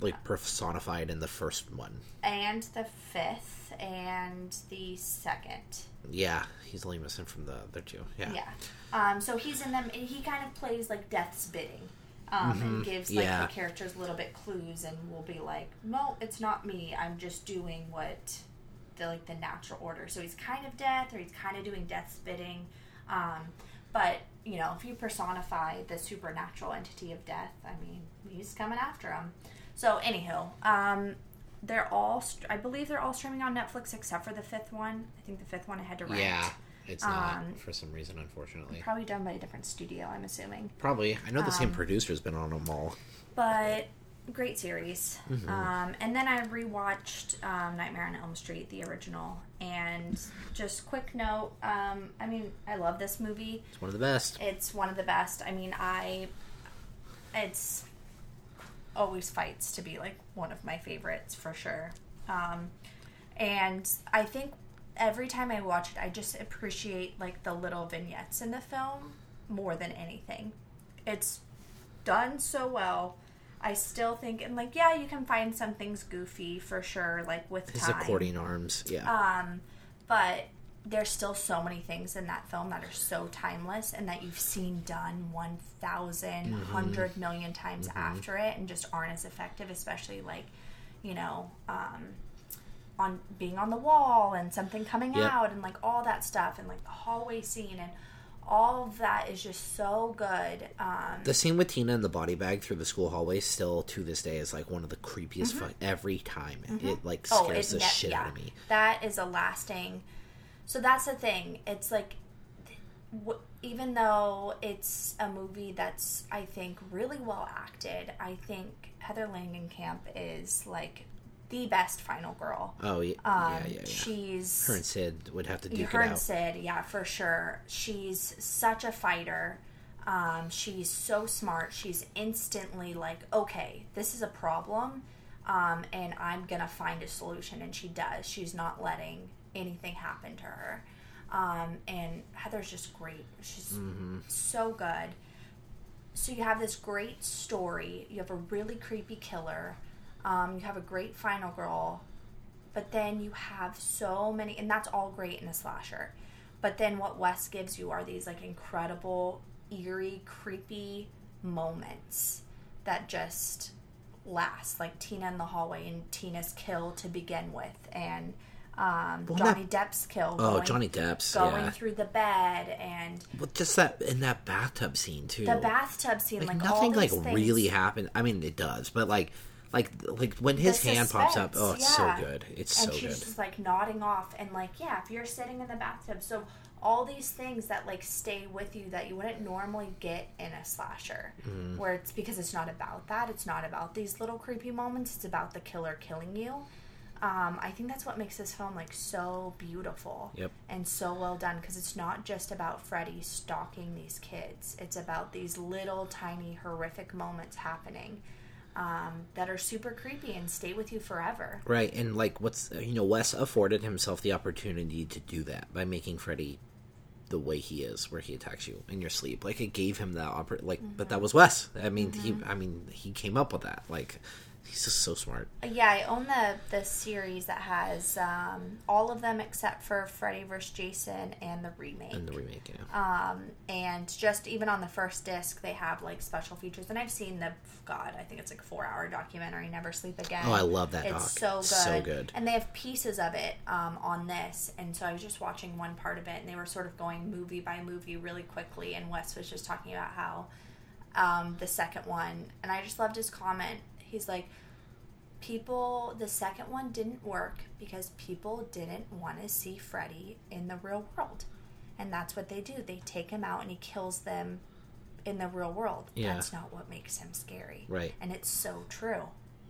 Like personified in the first one. and the fifth and the second. Yeah, he's only missing from the other two. Yeah. Yeah. Um, so he's in them. and He kind of plays like Death's bidding, um, and gives like Mm-hmm. Yeah. the characters a little bit clues, and will be like, "No, it's not me. I'm just doing what the like the natural order." So he's kind of Death, or he's kind of doing Death's bidding. Um, but you know, if you personify the supernatural entity of Death, I mean, he's coming after him. So, anywho, um, they're all. St- I believe they're all streaming on Netflix except for the fifth one. I think the fifth one I had to rent. Yeah, it's not Um, for some reason, unfortunately. Probably done by a different studio, I'm assuming. Probably. I know the same Um, producer's been on them all. But great series. Mm-hmm. Um, and then I rewatched um, Nightmare on Elm Street, the original. And just quick note um, I mean, I love this movie. It's one of the best. It's one of the best. I mean, I. It's always fights to be like one of my favorites for sure. Um, and I think every time I watch it, I just appreciate like the little vignettes in the film more than anything. It's done so well. I still think, and like, yeah, you can find some things goofy for sure, like with His time. accordion arms. Yeah. Um, but there's still so many things in that film that are so timeless and that you've seen done 1,000, Mm-hmm. 100 million times after it and just aren't as effective, especially like, you know, um, on being on the wall and something coming Yep. out and like all that stuff and like the hallway scene and all of that is just so good. Um, the scene with Tina in the body bag through the school hallway still to this day is like one of the creepiest fuck every time. It like scares the Mm-hmm. Oh, ne- shit yeah. out of me. That is a lasting. So that's the thing. It's like, w- even though it's a movie that's I think really well acted, I think Heather Langenkamp is like the best final girl. Oh yeah, Um, yeah, yeah, yeah. She's Her and Sid would have to duke her it and. Sid, yeah, for sure. She's such a fighter. Um, she's so smart. She's instantly like, okay, this is a problem, um, and I'm gonna find a solution. And she does. She's not letting anything happened to her. Um, and Heather's just great. She's Mm-hmm. so good. So you have this great story. You have a really creepy killer. Um, you have a great final girl but then you have so many and that's all great in a slasher but then what wes gives you are these like incredible eerie creepy moments that just last like tina in the hallway and tina's kill to begin with and um, Well, johnny that- depp's kill Oh, going, Johnny Depp's going yeah. through the bed and Well, just that in that bathtub scene too. the bathtub scene like, like, nothing like things. really happened. I mean, it does, but like, like, like when his The hand pops up, oh, it's yeah. so good. It's and so she's good. just like nodding off and like yeah if you're sitting in the bathtub so all these things that like stay with you that you wouldn't normally get in a slasher Mm-hmm. where it's because it's not about that it's not about these little creepy moments it's about the killer killing you um, i think that's what makes this film like so beautiful Yep. and so well done because it's not just about freddy stalking these kids it's about these little tiny horrific moments happening um, that are super creepy and stay with you forever Right, and like what's you know, Wes afforded himself the opportunity to do that by making Freddy the way he is, where he attacks you in your sleep. Like it gave him that oppor- like, but that was Wes. I mean, he, I mean, he came up with that. Like, he's just so smart. Yeah, I own the the series that has um, all of them except for Freddy vs. Jason and the remake. In the remake, yeah. Um, and just even on the first disc, they have like special features. And I've seen the God, I think it's like a four hour documentary, Never Sleep Again. Oh, I love that It's doc. so good. So good. And they have pieces of it um, on this. And so I was just watching one part of it, and they were sort of going movie by movie really quickly. And Wes was just talking about how um, the second one, and I just loved his comment. He's like, people, the second one didn't work because people didn't want to see Freddy in the real world. And that's what they do. They take him out and he kills them in the real world, Yeah. that's not what makes him scary. Right. And it's so true.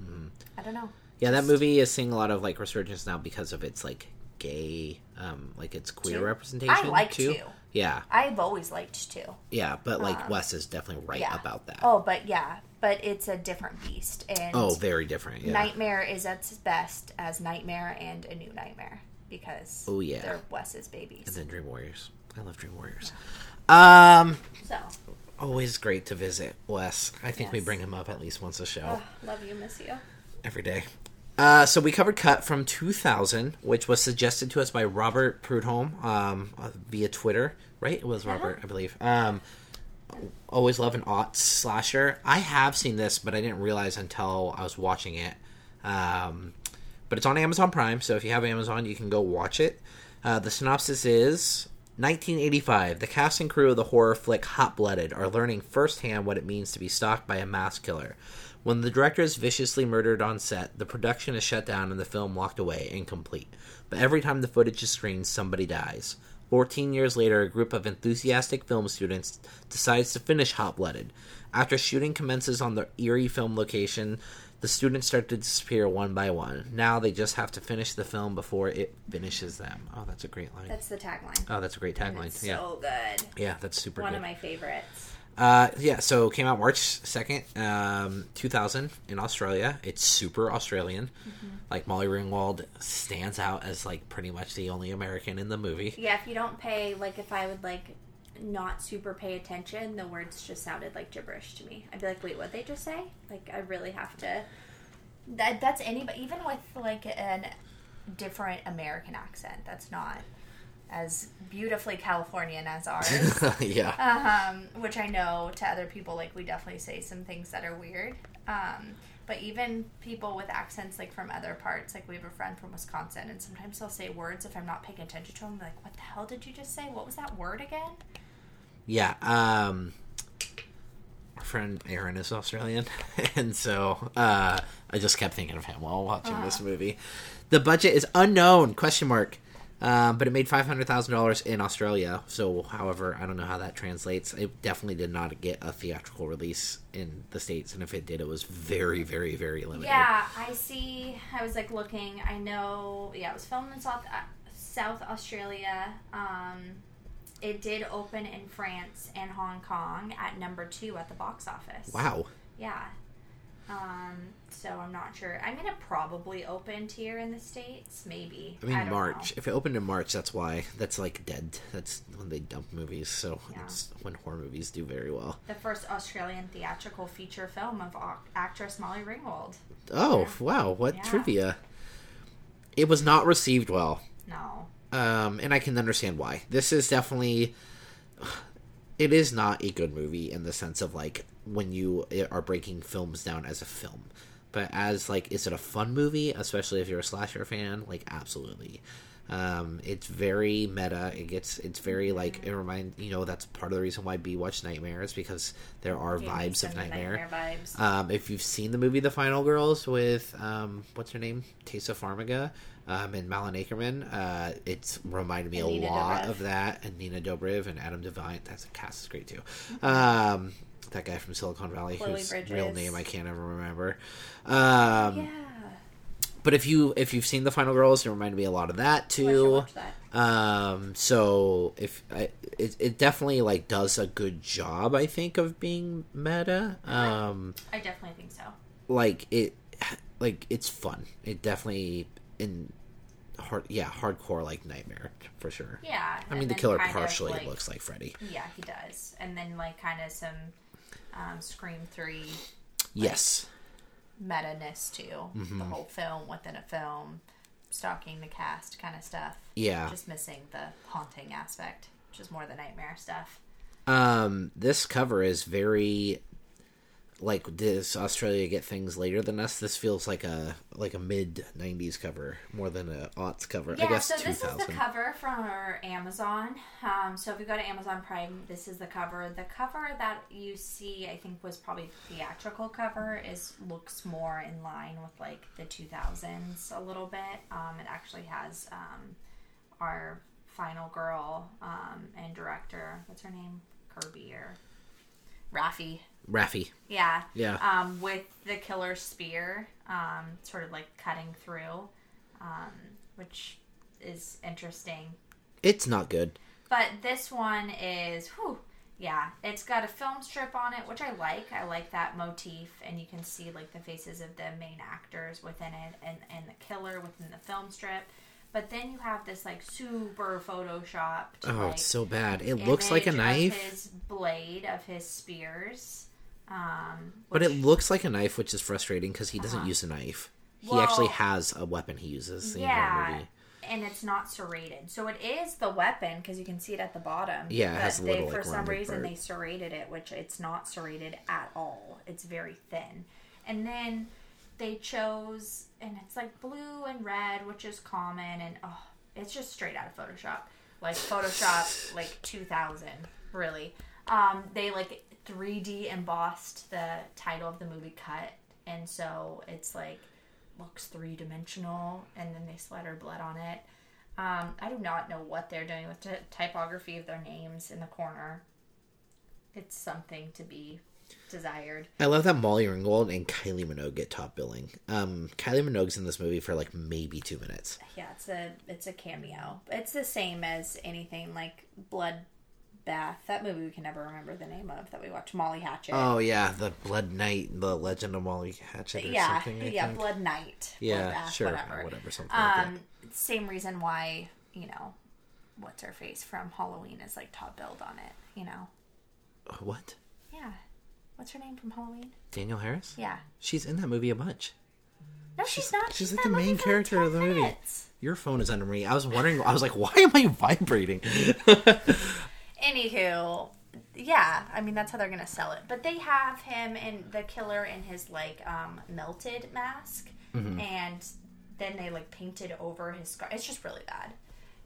Mm-hmm. I don't know. Yeah, that movie is seeing a lot of like resurgence now because of its like gay, um, like its queer Two? representation I like too. two. Yeah, I've always liked two. yeah, but like Wes is definitely right Yeah. about that. Oh, but yeah, but it's a different beast. And Oh, very different. Yeah. Nightmare is at its best as Nightmare and a new Nightmare because Oh, yeah. they're Wes's babies. and then Dream Warriors. I love Dream Warriors. Um, So, always great to visit Wes. I think we bring him up at least once a show. ugh, love you, miss you. every day. Uh, so we covered Cut from 2000, which was suggested to us by Robert Prudhomme um, uh, via Twitter. Right? It was Robert, I believe. Um, always love an aughts slasher. I have seen this, but I didn't realize until I was watching it. Um, but it's on Amazon Prime, so if you have Amazon, you can go watch it. Uh, the synopsis is 1985. The cast and crew of the horror flick Hot Blooded are learning firsthand what it means to be stalked by a mass killer. When the director is viciously murdered on set, the production is shut down and the film locked away, incomplete. But every time the footage is screened, somebody dies. 14 years later, a group of enthusiastic film students decides to finish Hot Blooded. After shooting commences on the Erie film location, the students start to disappear one by one. Now they just have to finish the film before it finishes them. Oh, that's a great line. That's the tagline. oh, that's a great tagline. Yeah. so good. Yeah, that's super One good. of my favorites. Uh, yeah, so came out March 2nd, um, 2000 in Australia. It's super Australian. Mm-hmm. Like Molly Ringwald stands out as like pretty much the only American in the movie. Yeah, if you don't pay, like, if I would, like, not super pay attention, the words just sounded like gibberish to me. I'd be like, wait, what they just say? Like, I really have to. That, that's anybody, even with, like, an different American accent, that's not as beautifully Californian as ours. yeah. um, which I know to other people, like we definitely say some things that are weird. Um, but even people with accents like from other parts, like we have a friend from Wisconsin, and sometimes they'll say words if I'm not paying attention to them. Like, what the hell did you just say? What was that word again? Yeah. Um, our friend Aaron is Australian, and so uh, I just kept thinking of him while watching this movie. The budget is unknown? Question mark. Um, but it made five hundred thousand dollars in Australia. So, however, I don't know how that translates. It definitely did not get a theatrical release in the states, and if it did, it was very, very, very limited. Yeah, I see. I was like looking. I know. Yeah, it was filmed in South uh, South Australia. Um, it did open in France and Hong Kong at number two at the box office. Wow. Yeah. Um, so I'm not sure. I mean, it probably opened here in the states, maybe. I mean, don't March. know. If it opened in March, that's why. That's like dead. That's when they dump movies. So Yeah. it's when horror movies do very well. The first Australian theatrical feature film of actress Molly Ringwald. Oh wow! What Yeah. trivia? It was not received well, No. um, and I can understand why. This is definitely. It is not a good movie in the sense of like when you are breaking films down as a film, but as like, is it a fun movie? Especially if you're a slasher fan, like absolutely. Um, it's very meta. It gets. It's very like it reminds you know that's part of the reason why B watch Nightmares because there are vibes of Nightmare. vibes. Um, if you've seen the movie The Final Girls with um, what's her name, Tessa Farmiga, um, and Malin Akerman, uh, it's reminded me And a Nina lot Dobrev. of that. And Nina Dobrev and Adam Devine. That's a cast is great too. Um, that guy from Silicon Valley, Chloe whose real name I can't ever remember. Um, yeah. But if you if you've seen The Final Girls, it reminded me a lot of that too. that. Um, so if I, it, it definitely like does a good job, I think, of being meta. Um, I definitely think so. like it like it's fun it definitely in hard yeah hardcore like nightmare for sure Yeah. i mean the killer partially like- looks like freddy Yeah, he does. And then, like, kind of some um, Scream 3 yes meta-ness too. Mm-hmm. The whole film within a film, stalking the cast kind of stuff. yeah Just missing the haunting aspect, which is more the nightmare stuff. um this cover is very like does australia get things later than us this feels like a like a mid 90s cover more than a aughts cover Yeah, i guess so this is the cover from our Amazon. Um, so if you go to Amazon Prime, this is the cover. The cover that you see, I think, was probably the theatrical cover. Is looks more in line with like the 2000s a little bit. Um, it actually has um, our final girl um, and director. What's her name? Kirby or Raffi. Raffi. Yeah. Yeah. Um, with the killer spear, um, sort of like cutting through, um, which is interesting. It's not good. But this one is, whew, yeah, it's got a film strip on it, which I like. I like that motif, and you can see like the faces of the main actors within it, and and the killer within the film strip. But then you have this like super photoshopped. Oh, like, it's so bad. It looks like a knife, his blade of his spears. Um, but it looks like a knife, which is frustrating because he doesn't use a knife. He actually has a weapon he uses the yeah, movie. and it's not serrated, so it is the weapon because you can see it at the bottom. Yeah, it has a they, little, for some reason part. they serrated it, which it's not serrated at all. It's very thin, and then they chose, and it's like blue and red, which is common, and oh, it's just straight out of Photoshop, like Photoshop like 2000, really. Um, they like 3D embossed the title of the movie cut, and so it's like looks three dimensional, and then they splatter blood on it. Um, I do not know what they're doing with the typography of their names in the corner. It's something to be desired. I love that Molly Ringwald and Kylie Minogue get top billing. Um, Kylie Minogue's in this movie for like maybe two minutes. Yeah, it's a it's a cameo. It's the same as anything like Blood Bath. That movie we can never remember the name of that we watched. Molly Hatchet. Oh yeah, the Blood Night, the Legend of Molly Hatchet, or yeah, yeah, think. Blood Night. yeah, Bloodbath, sure, whatever. whatever, something like. Um, same reason why you know, what's her face from Halloween is like top billed on it. You know, What? yeah. What's her name from Halloween? Danielle Harris? Yeah. She's in that movie a bunch. No, she's, She's- not. she's She's, like the main character of 10 the movie. Your phone is under me. I was wondering. I was like, why am I vibrating? Anywho, yeah, I mean that's how they're gonna sell it. But they have him and the killer in his like um, melted mask, Mm-hmm. and then they like painted over his scar. It's just really bad.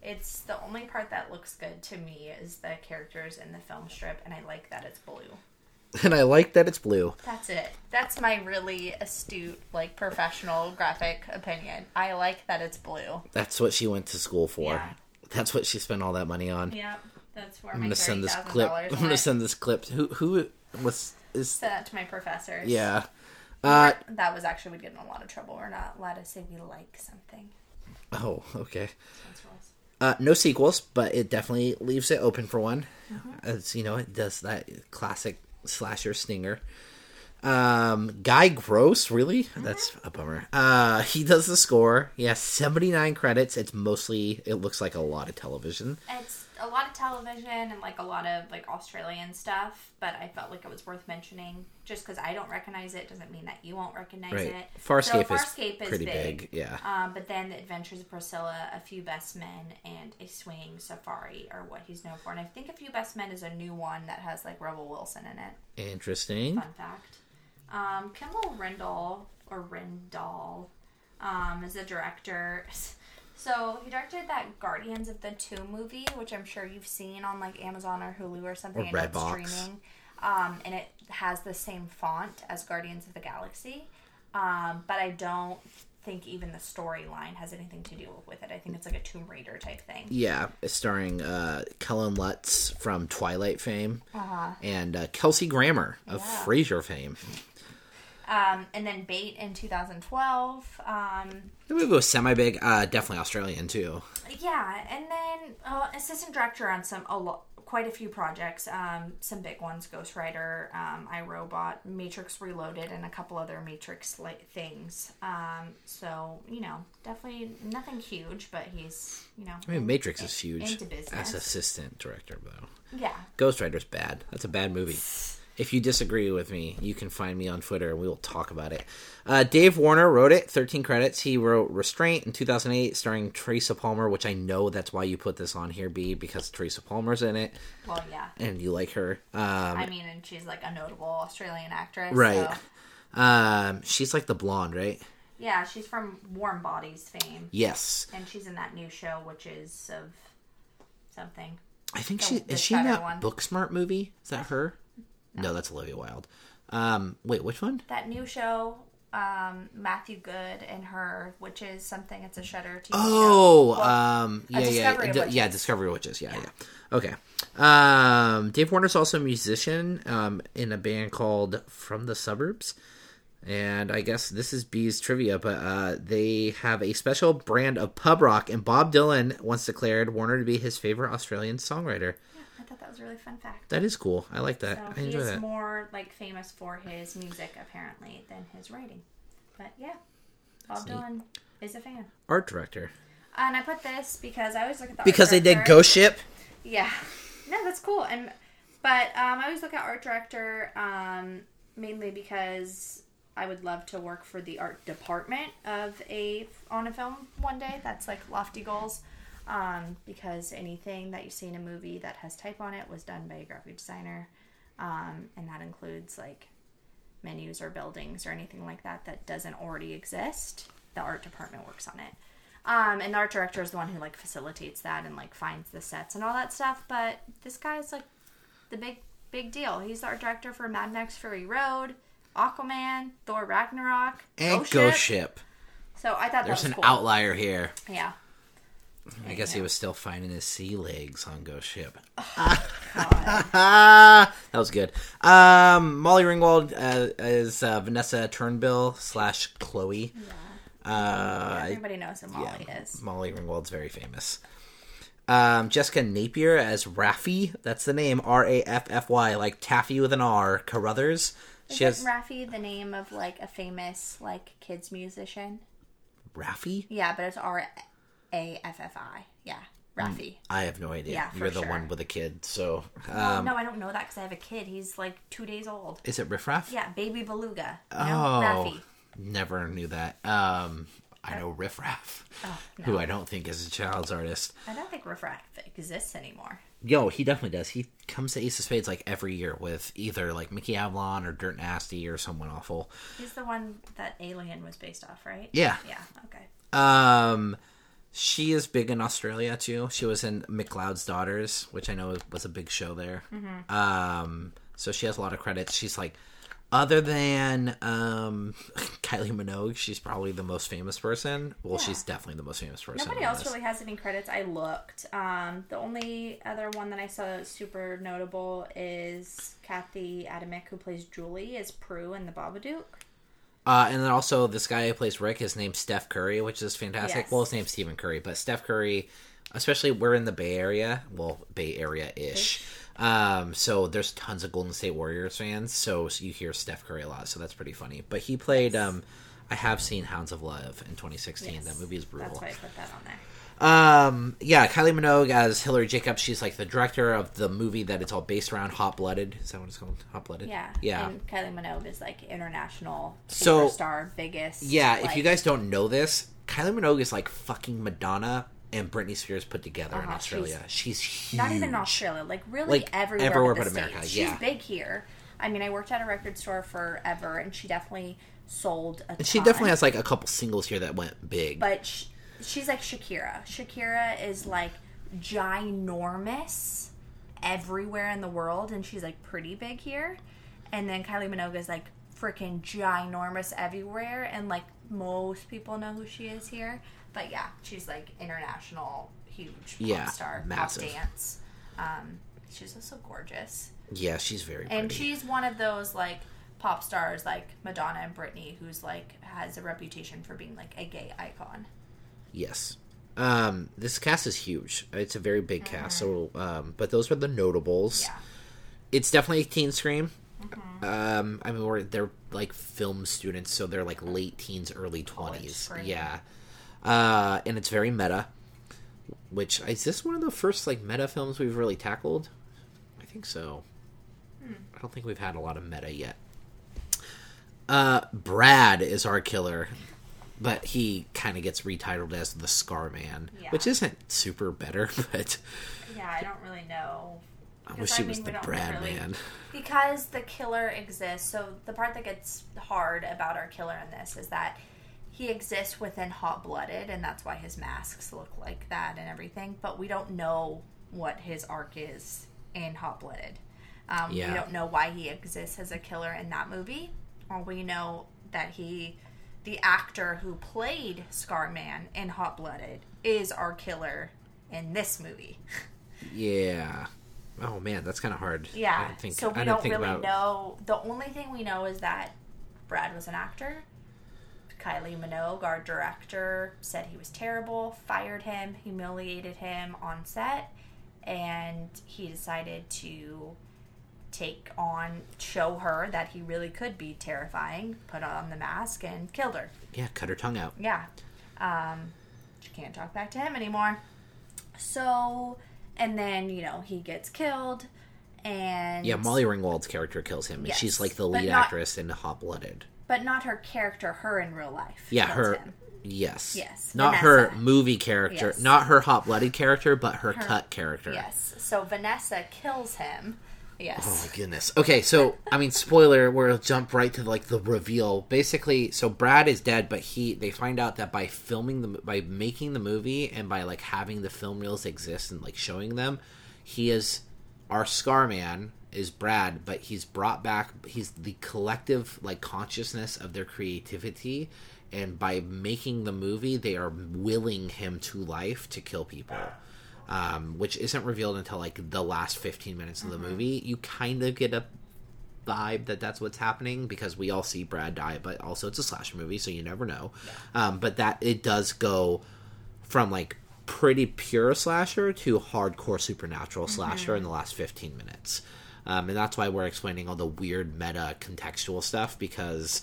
It's the only part that looks good to me is the characters in the film strip, and I like that it's blue. and I like that it's blue. That's it. That's my really astute, like professional graphic opinion. I like that it's blue. That's what she went to school for. Yeah. That's what she spent all that money on. Yep, that's where I'm gonna send this clip. I'm gonna send this clip. Who who was is Send that to my professors. yeah. Uh that was actually we'd get in a lot of trouble. We're not allowed to say we like something. oh okay. Uh, no sequels, but it definitely leaves it open for one. Mm-hmm. As you know, it does that classic slasher stinger. Um, Guy Gross, really? Mm-hmm. That's a bummer. Uh, he does the score. He has seventy nine credits. It's mostly. It looks like a lot of television. It's a lot of television and like a lot of like Australian stuff, but I felt like it was worth mentioning just because I don't recognize it doesn't mean that you won't recognize Right. it. Farscape, so is Farscape is pretty big. big. Yeah. Um, but then the Adventures of Priscilla, A Few Best Men, and A Swinging Safari are what he's known for. And I think A Few Best Men is a new one that has like Rebel Wilson in it. Interesting. Fun fact. Um, Kimble Rendall or Rendall um, is the director. So he directed that Guardians of the Tomb movie, which I'm sure you've seen on like Amazon or Hulu or something. Or it's Redbox. streaming. Um, and it has the same font as Guardians of the Galaxy. Um, but I don't think even the storyline has anything to do with it. I think it's like a Tomb Raider type thing. Yeah, it's starring uh, Kellen Lutz from Twilight fame Uh-huh. and uh, Kelsey Grammer of Yeah. Frasier fame. Um, and then Bait in 2012. Um, The movie was semi big. Uh, definitely Australian too. Yeah, and then uh, assistant director on some a lo- quite a few projects. Um, some big ones: Ghost Rider, um, iRobot, Matrix Reloaded, and a couple other Matrix like things. Um, so you know, definitely nothing huge, but he's you know. I mean, Matrix is huge. Into business. As assistant director, though. Yeah, Ghost Rider's bad. That's a bad movie. If you disagree with me, you can find me on Twitter and we will talk about it. Uh, Dave Warner wrote it, 13 credits. He wrote Restraint in 2008, starring Teresa Palmer, which I know that's why you put this on here, B, because Teresa Palmer's in it well, yeah. and you like her. Um, I mean, and she's like a notable Australian actress, right. so- Um, she's like the blonde, right? Yeah, she's from Warm Bodies fame, Yes. and she's in that new show, which is of something. I think The- she is she in that one. Booksmart movie? Is that her? No, that's Olivia Wilde. Um, wait, which one? that new show um, Matthew Goode and her, which is something. It's a Shudder TV Oh, show. Well, um, yeah, yeah, Discovery of D- Witches. yeah, Discovery Witches. Yeah, yeah. Okay. Um, Dave Warner's also a musician um, in a band called From the Suburbs. And I guess this is B's trivia, but uh, they have a special brand of pub rock, and Bob Dylan once declared Warner to be his favorite Australian songwriter. I thought that was a really fun fact. That is cool. I like that. So I enjoy that. more like famous for his music apparently than his writing. But yeah, Bob Dylan is a fan. Art director. And I put this because I always look at the art Because they did. Ghost Ship. Yeah, no, that's cool. And but um, I always look at art director um, mainly because I would love to work for the art department of a on a film one day. That's like lofty goals. Um, because anything that you see in a movie that has type on it was done by a graphic designer, um, and that includes like menus or buildings or anything like that that doesn't already exist. The art department works on it. Um, and the art director is the one who like facilitates that and like finds the sets and all that stuff. But this guy's like the big big deal. He's the art director for Mad Max Fury Road, Aquaman, Thor Ragnarok, And Ghost Ship. So I thought There's an cool. outlier here. Yeah. I guess he was still finding his sea legs on Ghost Ship. Ah, that was good. Um, Molly Ringwald uh, is uh, Vanessa Turnbill slash Chloe. Uh, Everybody knows who Molly is. Molly Ringwald's very famous. Um, Jessica Napier as Raffy. That's the name. R A F F Y, like taffy with an R. Carruthers. She has Isn't Raffi the name of like a famous like kids musician? Raffy. Yeah, but it's R A F F I. Yeah, Raffi. I have no idea. Yeah, You're the sure. one with a kid, so um, no, I don't know that because I have a kid. He's like two days old. is it Riff Raff? Yeah, baby beluga. You Oh, know? Raffi. never knew that. Um, I know Riff Raff, Oh, who I don't think is a child's artist. I don't think Riff Raff exists anymore. Yo, he definitely does. He comes to Ace of Spades like every year with either like Mickey Avalon or Dirt Nasty or someone awful. He's the one that Alien was based off, right? Yeah. Yeah. Okay. Um, she is big in Australia too. She was in McLeod's Daughters, which I know was a big show there. Um, so she has a lot of credits. She's like, other than um, Kylie Minogue, she's probably the most famous person. Well, she's definitely the most famous person. Nobody else really has any credits. I looked. Um, the only other one that I saw that's super notable is Cathy Adamek, who plays Julie, as Prue in The Babadook. Uh, and then also this guy who plays Rick, his name's Steph Curry, which is fantastic. Yes. Well, his name's Stephen Curry, but Steph Curry, especially we're in the Bay Area, well, Bay Area ish. Um, so there's tons of Golden State Warriors fans, so you hear Steph Curry a lot, so that's pretty funny. But he played, um, I have seen Hounds of Love in 2016. Yes. That movie is brutal. That's why I put that on there. Um, yeah, Kylie Minogue as Hillary Jacobs. She's like the director of the movie that it's all based around. Hot Blooded. Is that what it's called? Hot Blooded. Yeah. Yeah. And Kylie Minogue is like international So- superstar, biggest. Yeah, if you guys don't know this, Kylie Minogue is like fucking Madonna and Britney Spears put together in Uh-huh, Australia. She's, huge. not even in Australia, like really Like, everywhere, everywhere but, America, yeah. She's big here. I mean, I worked at a record store forever, and she definitely sold a. And she definitely has like a couple singles here that went big. but sh- she's like Shakira. Shakira is like ginormous everywhere in the world, and she's like pretty big here. And then Kylie Minogue is like freaking ginormous everywhere, and like most people know who she is here. But yeah, she's like international, huge pop Yeah, star, massive. pop dance. Um, she's also gorgeous, yeah, she's very pretty. and she's one of those like pop stars like Madonna and Britney, who's like has a reputation for being like a gay icon. Yes. Um, this cast is huge. It's a very big cast. So, um, but those were the notables. Yeah. It's definitely a teen scream. Um, I mean, we're they're like film students, so they're like late teens, early twenties. Yeah. Uh, and it's very meta. Which is this one of the first like meta films we've really tackled? I think so. I don't think we've had a lot of meta yet. Uh, Brad is our killer, but he kind of gets retitled as the Scar Man, Yeah. which isn't super better, but Yeah, I don't really know. I wish he I was the Brad really- Man. Because the killer exists, so the part that gets hard about our killer in this is that he exists within Hot Blooded, and that's why his masks look like that and everything. But we don't know what his arc is in Hot Blooded. Um, Yeah. We don't know why he exists as a killer in that movie. All we know that he, the actor who played Scarman in Hot Blooded, is our killer in this movie. Yeah. Oh man, that's kind of hard. I Yeah. think, so I we don't think really about- know. The only thing we know is that Brad was an actor. Kylie Minogue, our director, said he was terrible, fired him, humiliated him on set, and he decided to take on, show her that he really could be terrifying, put on the mask, and killed her. Yeah, cut her tongue out. Yeah. Um, she can't talk back to him anymore. So, and then, you know, he gets killed, and. Yeah, Molly Ringwald's character kills him, and Yes, she's like the lead not- actress in Hot Blooded. But not her character, her in real life. Yeah, her. him. Yes. Yes, Not her movie character, Yes. not her hot blooded character, but her, cut character. Yes. So Vanessa kills him. Oh my goodness. Okay, so I mean, spoiler. We'll jump right to like the reveal. Basically, so Brad is dead, but he they find out that by filming the by making the movie and by like having the film reels exist and like showing them, he is our Scar Man is Brad, but he's brought back. He's the collective like consciousness of their creativity, and by making the movie, they are willing him to life to kill people um, which isn't revealed until like the last 15 minutes of the movie. You kind of get a vibe that that's what's happening because we all see Brad die, but also it's a slasher movie, so you never know. Um, but that it does go from like pretty pure slasher to hardcore supernatural slasher in the last 15 minutes. Um, and that's why we're explaining all the weird meta contextual stuff because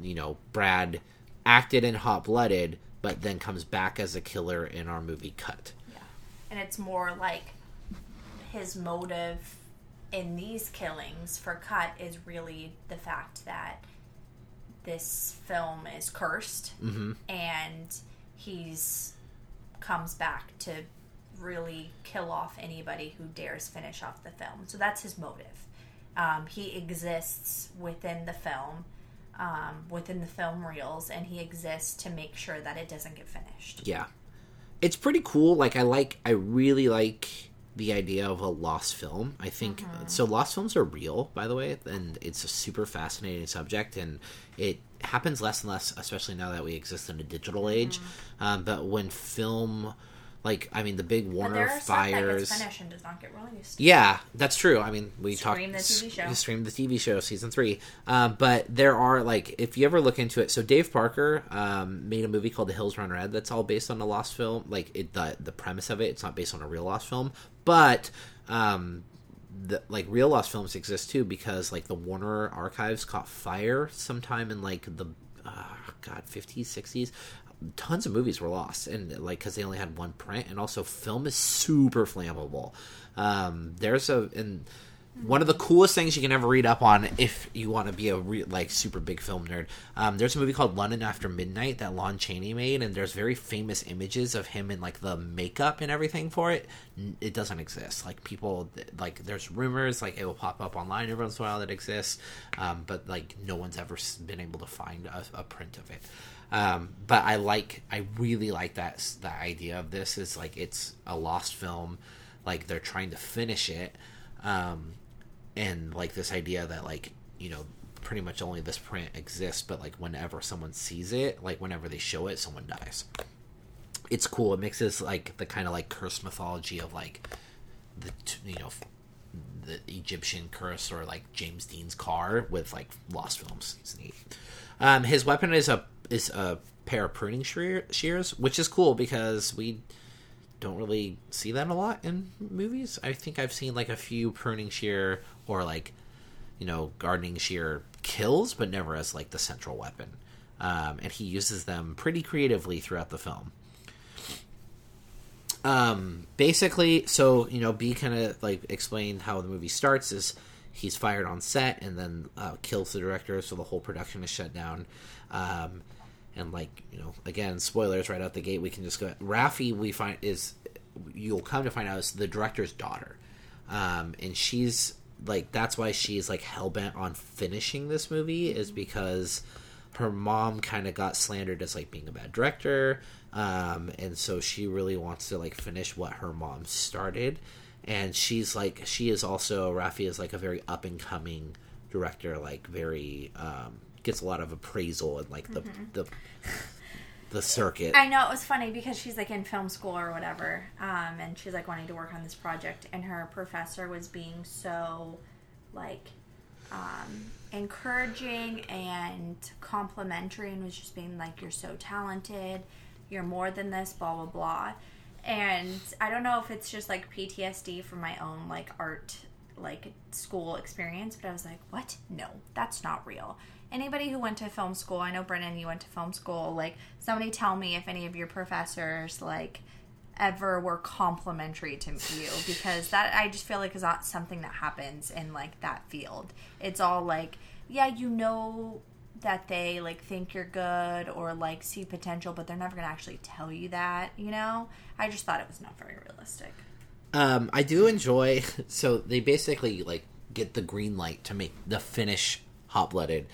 you know Brad acted in Hot Blooded, but then comes back as a killer in our movie Cut. And it's more like his motive in these killings for cut is really the fact that this film is cursed Mm-hmm. and he's comes back to really kill off anybody who dares finish off the film. So that's his motive. Um, he exists within the film, um, within the film reels, and he exists to make sure that it doesn't get finished. Yeah. It's pretty cool. Like I like I really like the idea of a lost film. I think so lost films are real, by the way, and it's a super fascinating subject and it happens less and less, especially now that we exist in a digital age. Um, but when film like I mean the big Warner there are stuff that fires gets finished and does not get released. Yeah, that's true. I mean, we talked the TV show. Stream the TV show season three. Um, but there are like, if you ever look into it, so Dave Parker um, made a movie called The Hills Run Red. That's all based on a lost film. Like it, the the premise of it, it's not based on a real lost film, but um, the, like real lost films exist too because like the Warner archives caught fire sometime in like the uh, God fifties sixties. Tons of movies were lost, and like because they only had one print, and also film is super flammable. Um, there's a and one of the coolest things you can ever read up on if you want to be a re- like super big film nerd. Um, there's a movie called London After Midnight that Lon Chaney made, and there's very famous images of him in like the makeup and everything for it. It doesn't exist. Like people, like there's rumors, like it will pop up online every once in a while that exists, um, but like no one's ever been able to find a, a print of it. Um, but I like, I really like that the idea of this is like it's a lost film, like they're trying to finish it. Um, and like this idea that like you know pretty much only this print exists but like whenever someone sees it like whenever they show it someone dies. It's cool. It mixes like the kind of like curse mythology of like the you know the egyptian curse or like james dean's car with like lost films. It's neat. Um his weapon is a is a pair of pruning shears which is cool because we don't really see that a lot in movies. I think I've seen like a few pruning shear or like you know gardening shear kills, but never as like the central weapon. Um, and he uses them pretty creatively throughout the film. Um, basically, so you know, B kind of like explained how the movie starts is he's fired on set and then uh, kills the director, so the whole production is shut down. Um, and like you know, again, spoilers right out the gate. We can just go. Raffi, we find is you'll come to find out is the director's daughter, um, and she's like that's why she's like hell bent on finishing this movie is because her mom kind of got slandered as like being a bad director, um, and so she really wants to like finish what her mom started, and she's like she is also Raffi is like a very up and coming director, like very um, gets a lot of appraisal and like the the the circuit. I know it was funny because she's like in film school or whatever, um, and she's like wanting to work on this project, and her professor was being so like um, encouraging and complimentary, and was just being like, "You're so talented, you're more than this," blah blah blah. And I don't know if it's just like PTSD from my own like art like school experience, but I was like, "What? No, that's not real." Anybody who went to film school, I know Brennan, you went to film school. Like, somebody tell me if any of your professors like ever were complimentary to you because that I just feel like is not something that happens in like that field. It's all like, yeah, you know that they like think you're good or like see potential, but they're never gonna actually tell you that. You know, I just thought it was not very realistic. Um, I do enjoy. So they basically like get the green light to make the finish hot blooded,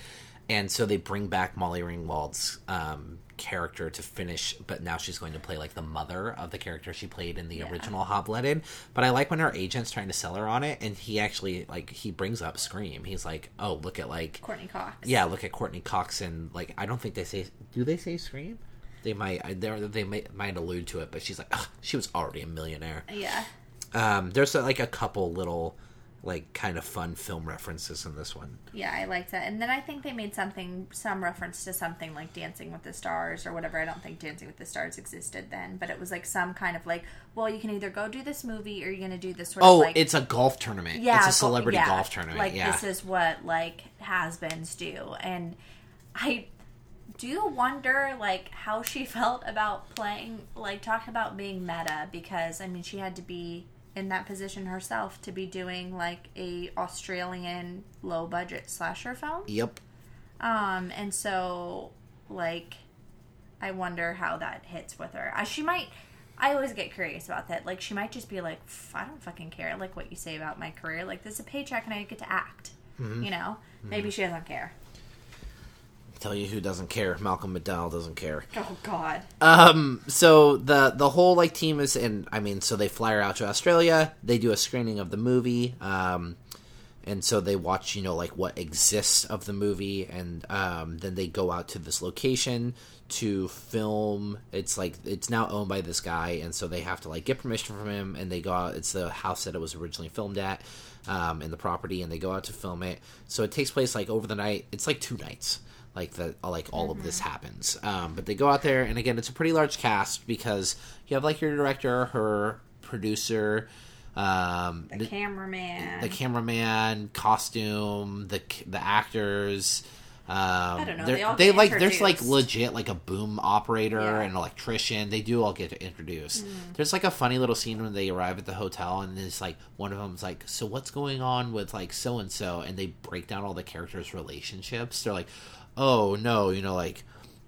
and so they bring back Molly Ringwald's um, character to finish, but now she's going to play like the mother of the character she played in the Yeah. original hot blooded. But I like when her agent's trying to sell her on it, and he actually like he brings up Scream. He's like, "Oh, look at like Courteney Cox. yeah, look at Courteney Cox and like I don't think they say do they say Scream." They might, they they might, might allude to it, but she's like, Ugh, she was already a millionaire. Yeah. Um, there's like a couple little like kind of fun film references in this one. Yeah, I liked that. And then I think they made something, some reference to something like Dancing with the Stars or whatever. I don't think Dancing with the Stars existed then, but it was like some kind of like, well, you can either go do this movie or you're going to do this sort Oh, of like. it's a golf tournament. yeah, it's a celebrity yeah, golf tournament. Like, yeah, this is what like has-beens do. And I do wonder like how she felt about playing, like talking about being meta because, I mean, she had to be in that position herself to be doing like a Australian low budget slasher film. yep. Um, and so like I wonder how that hits with her. I, she might I always get curious about that. Like she might just be like, I don't fucking care like what you say about my career. Like this is a paycheck and I get to act. You know? Maybe she doesn't care. Tell you who doesn't care. Malcolm McDowell doesn't care. Oh god. Um, so the the whole like team is in. I mean, so they fly her out to Australia. They do a screening of the movie. Um, and so they watch, you know, like what exists of the movie, and um, then they go out to this location to film. It's like it's now owned by this guy, and so they have to like get permission from him, and they go out. It's the house that it was originally filmed at, um, in the property, and they go out to film it. So it takes place like over the night. It's like two nights like that like all of this happens um, but they go out there and again it's a pretty large cast because you have like your director her producer um, The cameraman. the cameraman, costume, the the actors. Um, I don't know, They, all they like there's like legit like a boom operator, Yeah. an electrician. They do all get introduced. Mm. There's like a funny little scene when they arrive at the hotel, and it's like one of them's like, "So what's going on with like so and so?" And they break down all the characters' relationships. They're like, "Oh no, you know like."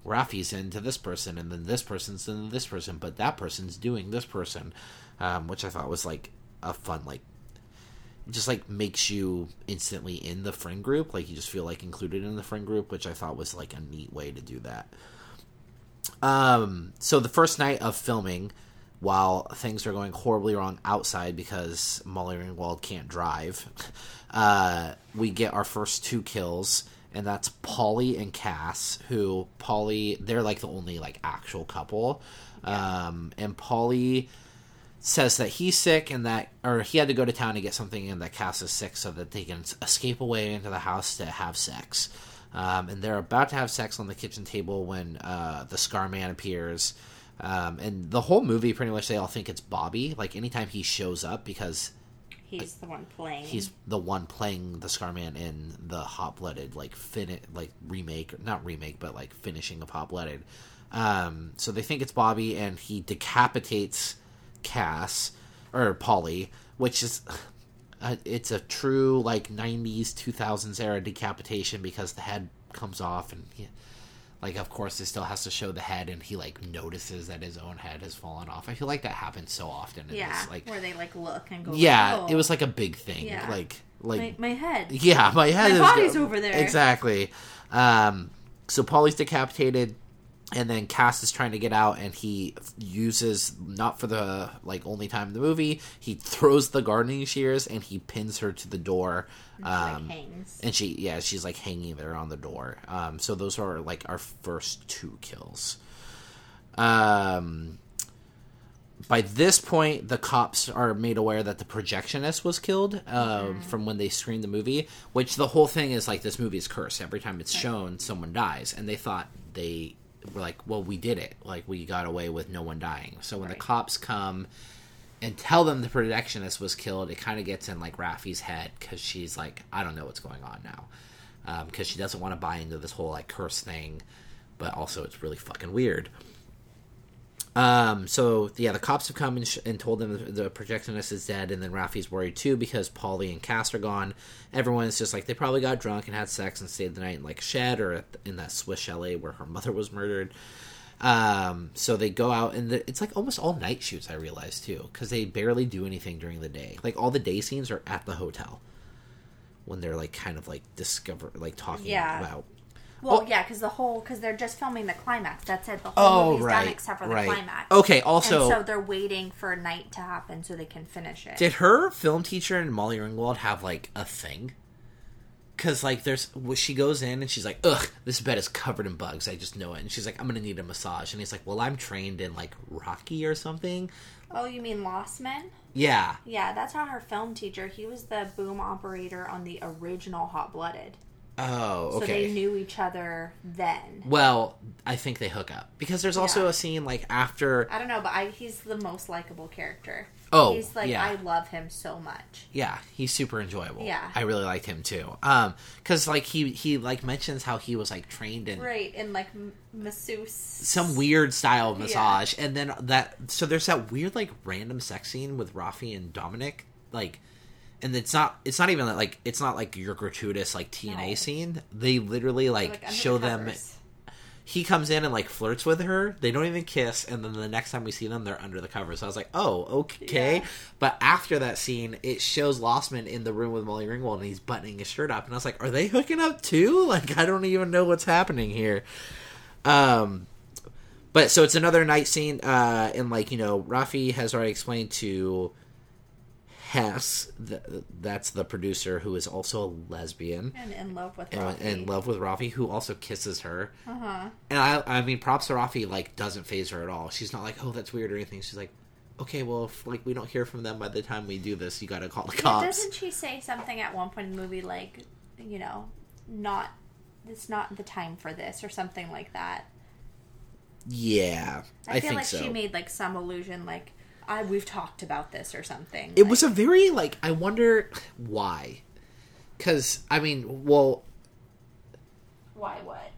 Raffi's into this person, and then this person's into this person, but that person's doing this person, um, which I thought was like a fun like just like makes you instantly in the friend group like you just feel like included in the friend group which i thought was like a neat way to do that um so the first night of filming while things are going horribly wrong outside because molly ringwald can't drive uh we get our first two kills and that's polly and cass who polly they're like the only like actual couple um and polly says that he's sick and that or he had to go to town to get something and that Cass is sick so that they can escape away into the house to have sex. Um, and they're about to have sex on the kitchen table when uh, the Scar Man appears. Um, and the whole movie, pretty much, they all think it's Bobby. Like anytime he shows up, because He's the one playing. he's the one playing the Scarman in the Hot Blooded like fin like remake, not remake, but like finishing of Hot Blooded. Um, so they think it's Bobby, and he decapitates Cass or Polly, which is uh, it's a true like '90s, 2000s era decapitation because the head comes off, and he, like of course it still has to show the head, and he like notices that his own head has fallen off. I feel like that happens so often. In yeah, this, like where they like look and go. yeah, "Oh, it was like a big thing. Yeah. Like like my, my head. yeah, my head My is body's over there. Exactly. Um, so Polly's decapitated. And then Cass is trying to get out, and he uses not for the like only time in the movie. He throws the gardening shears and he pins her to the door. Um, hangs. and she yeah she's like hanging there on the door. Um, so those are like our first two kills. Um, by this point, the cops are made aware that the projectionist was killed um, from when they screened the movie. Which the whole thing is like this movie is cursed. Every time it's shown, someone dies, and they thought they were like, "Well, we did it. Like we got away with no one dying." So when the cops come and tell them the projectionist was killed, it kind of gets in like Raffi's head because she's like, "I don't know what's going on now," um, because she doesn't want to buy into this whole like curse thing, but also it's really fucking weird. Um, so yeah, the cops have come and, sh- and told them the, projectionist is dead, and then Raffi's worried too because Polly and Cass are gone. Everyone's just like they probably got drunk and had sex and stayed the night in like a shed or at, in that Swiss chalet where her mother was murdered. Um, so they go out and the, it's like almost all night shoots. I realize too because they barely do anything during the day. Like all the day scenes are at the hotel when they're like kind of like discover like talking Yeah. about. Well, Oh. yeah, because the whole because they're just filming the climax. That's it. The whole Oh movie's right, done except for the climax. Okay. Also, and so they're waiting for night to happen so they can finish it. Did her film teacher and Molly Ringwald have like a thing? Cause like there's she goes in and she's like, ugh, this bed is covered in bugs. I just know it. And she's like, I'm gonna need a massage. And he's like, Well, I'm trained in like reiki or something. oh, you mean Lossman? Yeah. Yeah, that's not her film teacher. He was the boom operator on the original Hot Blooded. Oh, okay. So they knew each other then. well, I think they hook up because there's also Yeah. a scene like after. I don't know, but I, he's the most likable character. Oh, he's like yeah. I love him so much. Yeah, he's super enjoyable. Yeah. I really liked him too. Um, because like he he like mentions how he was like trained in Right, in like masseuse. some weird style of Yeah. massage and then that so there's that weird like random sex scene with Raffi and Dominic like and it's not it's not even like it's not like your gratuitous like TNA No. scene. They literally like, Like, show the them he comes in and like flirts with her. They don't even kiss and then the next time we see them they're under the covers. So I was like oh okay. Yeah. but after that scene it shows Lossman in the room with Molly Ringwald and he's buttoning his shirt up and I was like are they hooking up too? Like I don't even know what's happening here. Um but so it's another night scene, uh, and like you know, Raffi has already explained to Hess, th- that's the producer who is also a lesbian and in love with and Rocky. in love with Raffi, who also kisses her. Uh-huh. And I, I mean, props to Raffi, like doesn't phase her at all. She's not like, oh, that's weird or anything. She's like, okay, well, if like we don't hear from them by the time we do this, you got to call the Yeah, cops. doesn't she say something at one point in the movie like, you know, not it's not the time for this or something like that? Yeah, I, I, feel think like so. she made like some allusion like I we've talked about this or something. It like- was a very like I wonder why, because I mean, well, why what?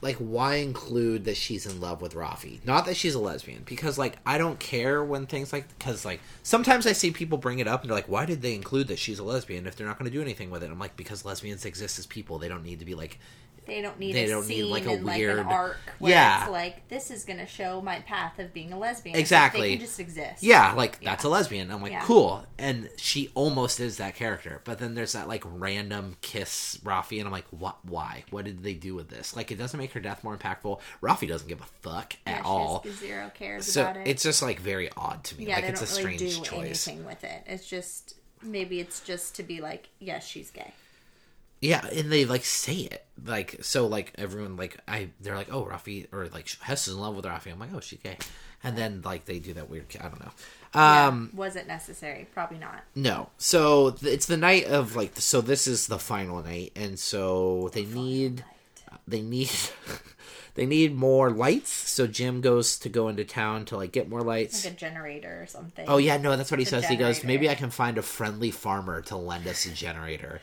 like why include that she's in love with Raffi? Not that she's a lesbian, because like I don't care when things like because like sometimes I see people bring it up and they're like, why did they include that she's a lesbian if they're not going to do anything with it? I'm like, because lesbians exist as people, they don't need to be like They don't need They a don't need, scene like, a and like an arc where Yeah. it's like this is gonna show my path of being a lesbian. Exactly. They can just exist. yeah, like Yeah. that's a lesbian. I'm like, Yeah. cool, and she almost is that character. But then there's that like random kiss Raffi, and I'm like, what? Why? What did they do with this? Like, it doesn't make her death more impactful. Raffi doesn't give a fuck at she all. has zero cares So about it. it's just like very odd to me. yeah, like they it's don't a really strange do choice. anything with it. It's just maybe it's just to be like, yes, she's gay. Yeah, and they like say it like so. Like everyone, like I, they're like, oh, Raffi, or like Hess is in love with Raffi. I'm like, oh, she's gay, and then like they do that weird. I don't know. Yeah. Um, was it necessary? Probably not. no. So th- it's the night of like. So this is the final night, and so they need they need they need more lights. So Jim goes to go into town to like get more lights. Like a generator or something. Oh yeah, no, that's what he The says. He goes, maybe I can find a friendly farmer to lend us a generator.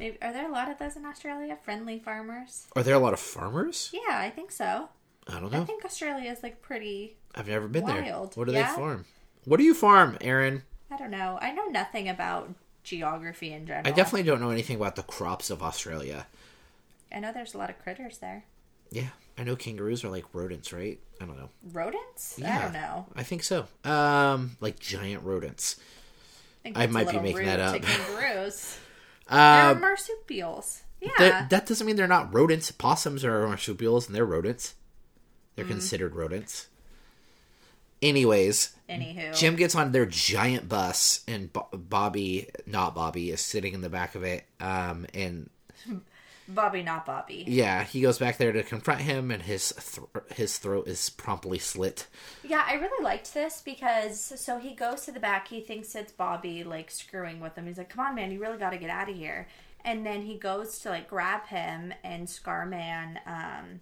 Maybe, are there a lot of those in Australia? Friendly farmers? Are there a lot of farmers? Yeah, I think so. I don't know. I think Australia is like pretty. I've never been there. Wild. What do Yeah? they farm? What do you farm, Aaron? I don't know. I know nothing about geography in general. I definitely don't know anything about the crops of Australia. I know there's a lot of critters there. Yeah, I know kangaroos are like rodents, right? I don't know. Rodents? Yeah, I don't know. I think so. Um, like giant rodents. I a might be making that up. To kangaroos. They're marsupials. Yeah. that, that doesn't mean they're not rodents. Possums are marsupials and they're rodents. They're considered rodents. Anyways, Anywho, Jim gets on their giant bus, and Bobby, not Bobby, is sitting in the back of it. Um, and Bobby, not Bobby. yeah, he goes back there to confront him, and his thr his throat is promptly slit. Yeah, I really liked this because so he goes to the back. He thinks it's Bobby like screwing with him. He's like, "Come on, man, you really got to get out of here." And then he goes to like grab him, and Scarman um,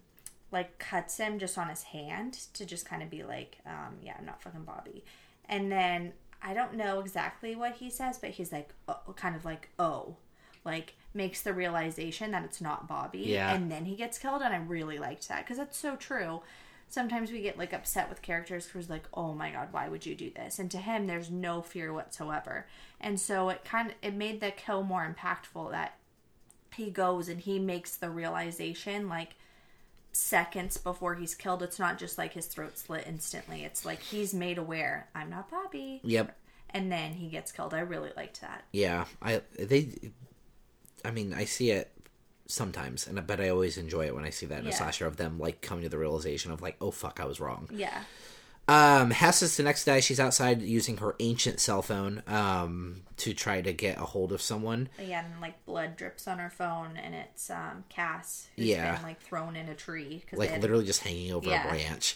like cuts him just on his hand to just kind of be like, um, "Yeah, I'm not fucking Bobby." And then I don't know exactly what he says, but he's like, oh, kind of like, "Oh," like makes the realization that it's not Bobby, Yeah. and then he gets killed. And I really liked that because that's so true. Sometimes we get like upset with characters because like oh my god why would you do this? And to him there's no fear whatsoever. And so it kind of it made the kill more impactful that he goes and he makes the realization like seconds before he's killed. It's not just like his throat slit instantly. It's like he's made aware i'm not bobby. Yep. and then he gets killed. I really liked that. Yeah, I they, I mean, I see it sometimes, and but I always enjoy it when I see that in a slasher of them like coming to the realization of like, oh fuck, I was wrong. yeah Um, Hess is the next day. She's outside using her ancient cell phone um to try to get a hold of someone. yeah and like blood drips on her phone and it's um cass who's Yeah. been like thrown in a tree Like literally just hanging over Yeah. a branch.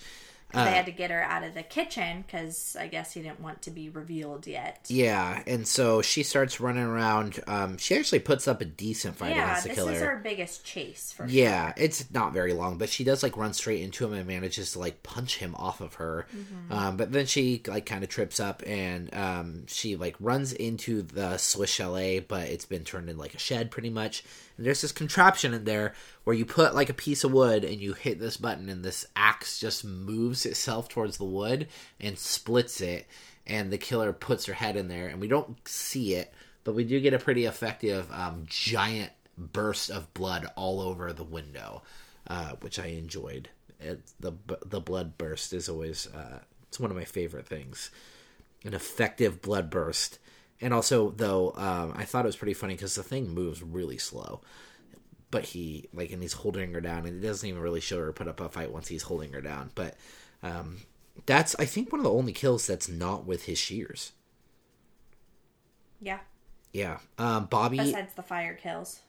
They had to get her out of the kitchen because I guess he didn't want to be revealed yet. Yeah, and so she starts running around. Um, she actually puts up a decent fight Yeah, against the killer. this killer. is our biggest chase for Yeah, it's not very long, but she does like run straight into him and manages to like punch him off of her. Mm-hmm. Um, but then she like kind of trips up and um, she like runs into the Swiss chalet, but it's been turned into like a shed pretty much. And there's this contraption in there where you put like a piece of wood and you hit this button, and this axe just moves itself towards the wood and splits it. And the killer puts her head in there, and we don't see it, but we do get a pretty effective um, giant burst of blood all over the window, uh, which I enjoyed. It, the the blood burst is always uh, it's one of my favorite things. An effective blood burst, and also though um, I thought it was pretty funny because the thing moves really slow. But he like and he's holding her down, and it doesn't even really show her put up a fight once he's holding her down. But um, that's I think one of the only kills that's not with his shears. Yeah, Yeah, um, Bobby. besides the fire kills.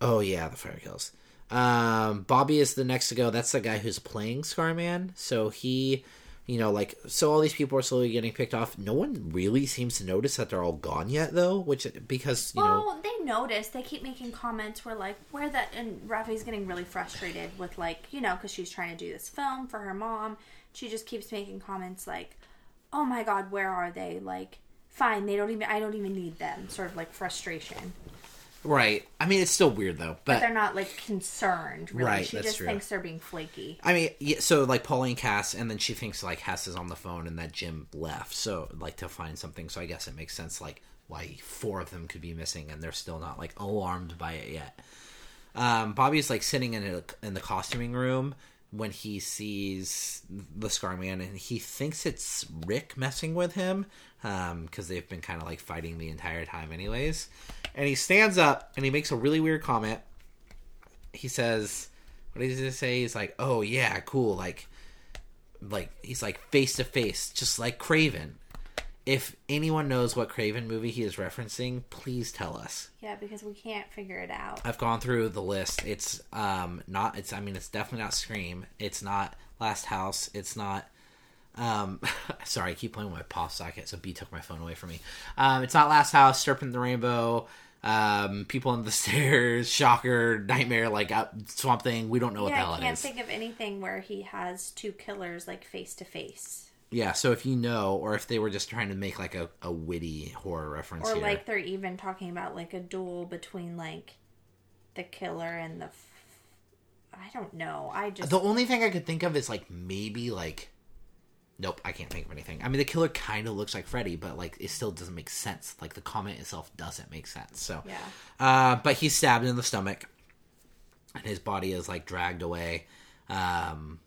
Oh yeah, the fire kills. Um, Bobby is the next to go. That's the guy who's playing Scarman. So he, you know, like so all these people are slowly getting picked off. No one really seems to notice that they're all gone yet, though. Which because you know, Well, they notice. They keep making comments where like where that and Raffi's getting really frustrated with like you know because she's trying to do this film for her mom. She just keeps making comments like, "Oh my God, where are they?" Like, fine, they don't even. I don't even need them. Sort of like frustration. Right? I mean, it's still weird though. But But they're not like concerned. Really. Right, She just true. thinks they're being flaky. I mean, yeah, so like Pauline Cass, and then she thinks like Hess is on the phone and that Jim left. So like to find something. So I guess it makes sense like why four of them could be missing and they're still not like alarmed by it yet. Um, Bobby's like sitting in a, in the costuming room when he sees the Scar Man, and he thinks it's Rick messing with him because they've been kind of like fighting the entire time, anyways. And he stands up and he makes a really weird comment. He says, "What does he say?" He's like, "Oh yeah, cool." Like, like he's like face to face, just like Craven. If anyone knows what Craven movie he is referencing, please tell us. Yeah, because we can't figure it out. I've gone through the list. It's um not it's I mean it's definitely not Scream. It's not Last House. It's not um sorry, I keep playing with my pop socket, so B took my phone away from me. Um it's not Last House, Serpent the Rainbow, um People on the Stairs, Shocker, Nightmare, like uh, Swamp Thing. We don't know what the yeah, hell I can't think of anything where he has two killers like face to face. Yeah, so if you know, or if they were just trying to make like a, a witty horror reference Or here. like they're even talking about like a duel between like the killer and the. F- I don't know. I just The only thing I could think of is like maybe like Nope, I can't think of anything. I mean the killer kind of looks like Freddy, but like it still doesn't make sense. Like the comment itself doesn't make sense. So yeah. uh but he's stabbed in the stomach and his body is like dragged away. Um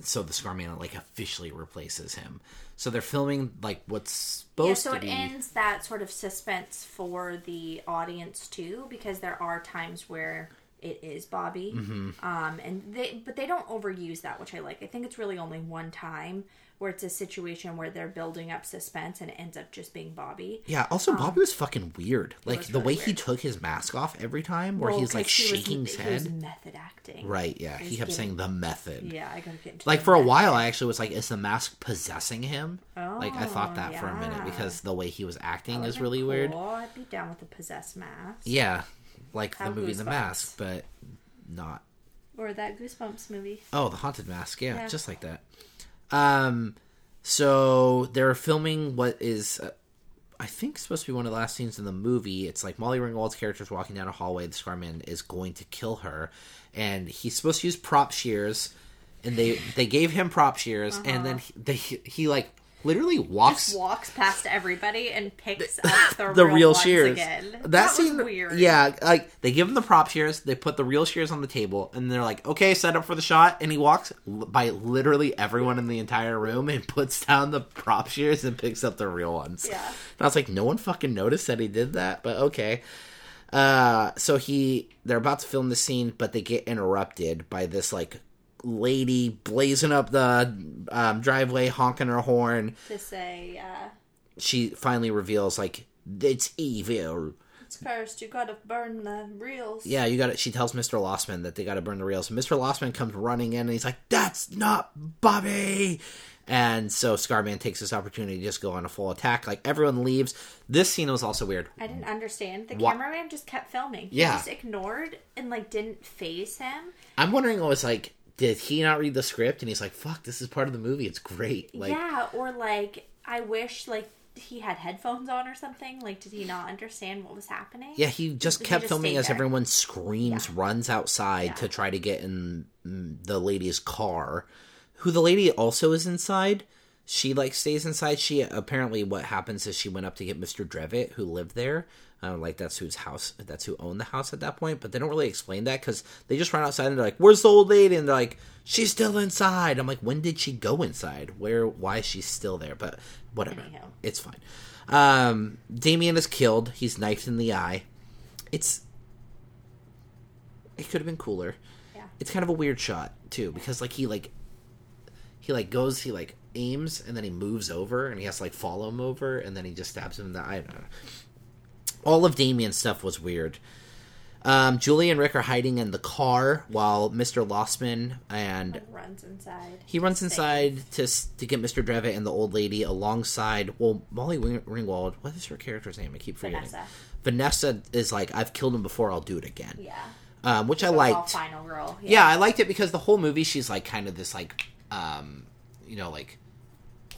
so the Scarman like officially replaces him. So they're filming like what's supposed Yeah, so to it ends that sort of suspense for the audience too, because there are times where it is Bobby. Mm-hmm. Um, and they but they don't overuse that, which I like. I think it's really only one time where it's a situation where they're building up suspense and it ends up just being Bobby. Yeah. Also, um, Bobby was fucking weird. Like was the really way he took his mask off every time, where Well, he's like he was- shaking his he was head. method acting. Right. Yeah. He kept getting- saying the method. Yeah, I gotta get into Like for a while, I actually was like, "Is the mask possessing him?" Oh, like I thought Oh, that for a minute because the way he was acting is really been weird. cool. I'd be down with the possessed mask. Yeah, like the movie The. Mask, but not. Or that Goosebumps movie. Oh, the haunted mask. Yeah, Yeah. just like that. Um, so they're filming what is, uh, I think, supposed to be one of the last scenes in the movie. It's like Molly Ringwald's character is walking down a hallway. The Scarman is going to kill her, and he's supposed to use prop shears. And they they gave him prop shears, and then he, they he like literally walks Just walks past everybody and picks up the, the real, real, shears. again. That, That, was weird. yeah, like they give him the prop shears, they put the real shears on the table, and they're like, "Okay, set up for the shot." And he walks by literally everyone in the entire room and puts down the prop shears and picks up the real ones. Yeah. and I was like, no one fucking noticed that he did that, but okay. Uh, so he, they're about to film the scene, but they get interrupted by this like lady blazing up the um, driveway, honking her horn To say, uh, she finally reveals like it's evil. it's first you gotta burn the reels. Yeah, you got it. She tells Mr. Lossman that they got to burn the reels. Mr. Lossman comes running in and he's like, "That's not Bobby." And so Scarman takes this opportunity to just go on a full attack. Like everyone leaves. This scene was also weird. I didn't understand. The Wha- cameraman just kept filming. He Yeah. just ignored and like didn't face him. I'm wondering, what was like, did he not read the script? And he's like, "Fuck, this is part of the movie. It's great." Like, yeah, or like I wish like he had headphones on or something. Like, did he not understand what was happening? Yeah, he just He kept just filming as there. everyone screams, runs outside Yeah. to try to get in mm, the lady's car. Who the lady also is inside. She like stays inside. She apparently what happens is she went up to get Mr. Drevitt, who lived there. Uh, like that's whose house. That's who owned the house at that point. But they don't really explain that because they just run outside and they're like, "Where's the old lady?" And they're like, "She's still inside." I'm like, "When did she go inside? Where? Why is she still there?" But whatever, Anyhow. it's fine. Um, Damien is killed. He's knifed in the eye. It's it could have been cooler. Yeah. It's kind of a weird shot too because like he like he like goes he like aims and then he moves over and he has to like follow him over and then he just stabs him in the eye. I don't know. All of Damien's stuff was weird. Um, Julie and Rick are hiding in the car while Mr. Lossman and Runs inside. he runs Stay. inside to to get Mr. Drevitt and the old lady alongside. Well, Molly Ringwald. What is her character's name? I keep forgetting. Vanessa. Vanessa is like, I've killed him before. I'll do it again. Yeah. Um, which I liked. final girl. Yeah, I liked it because the whole movie she's like kind of this like, um, you know, like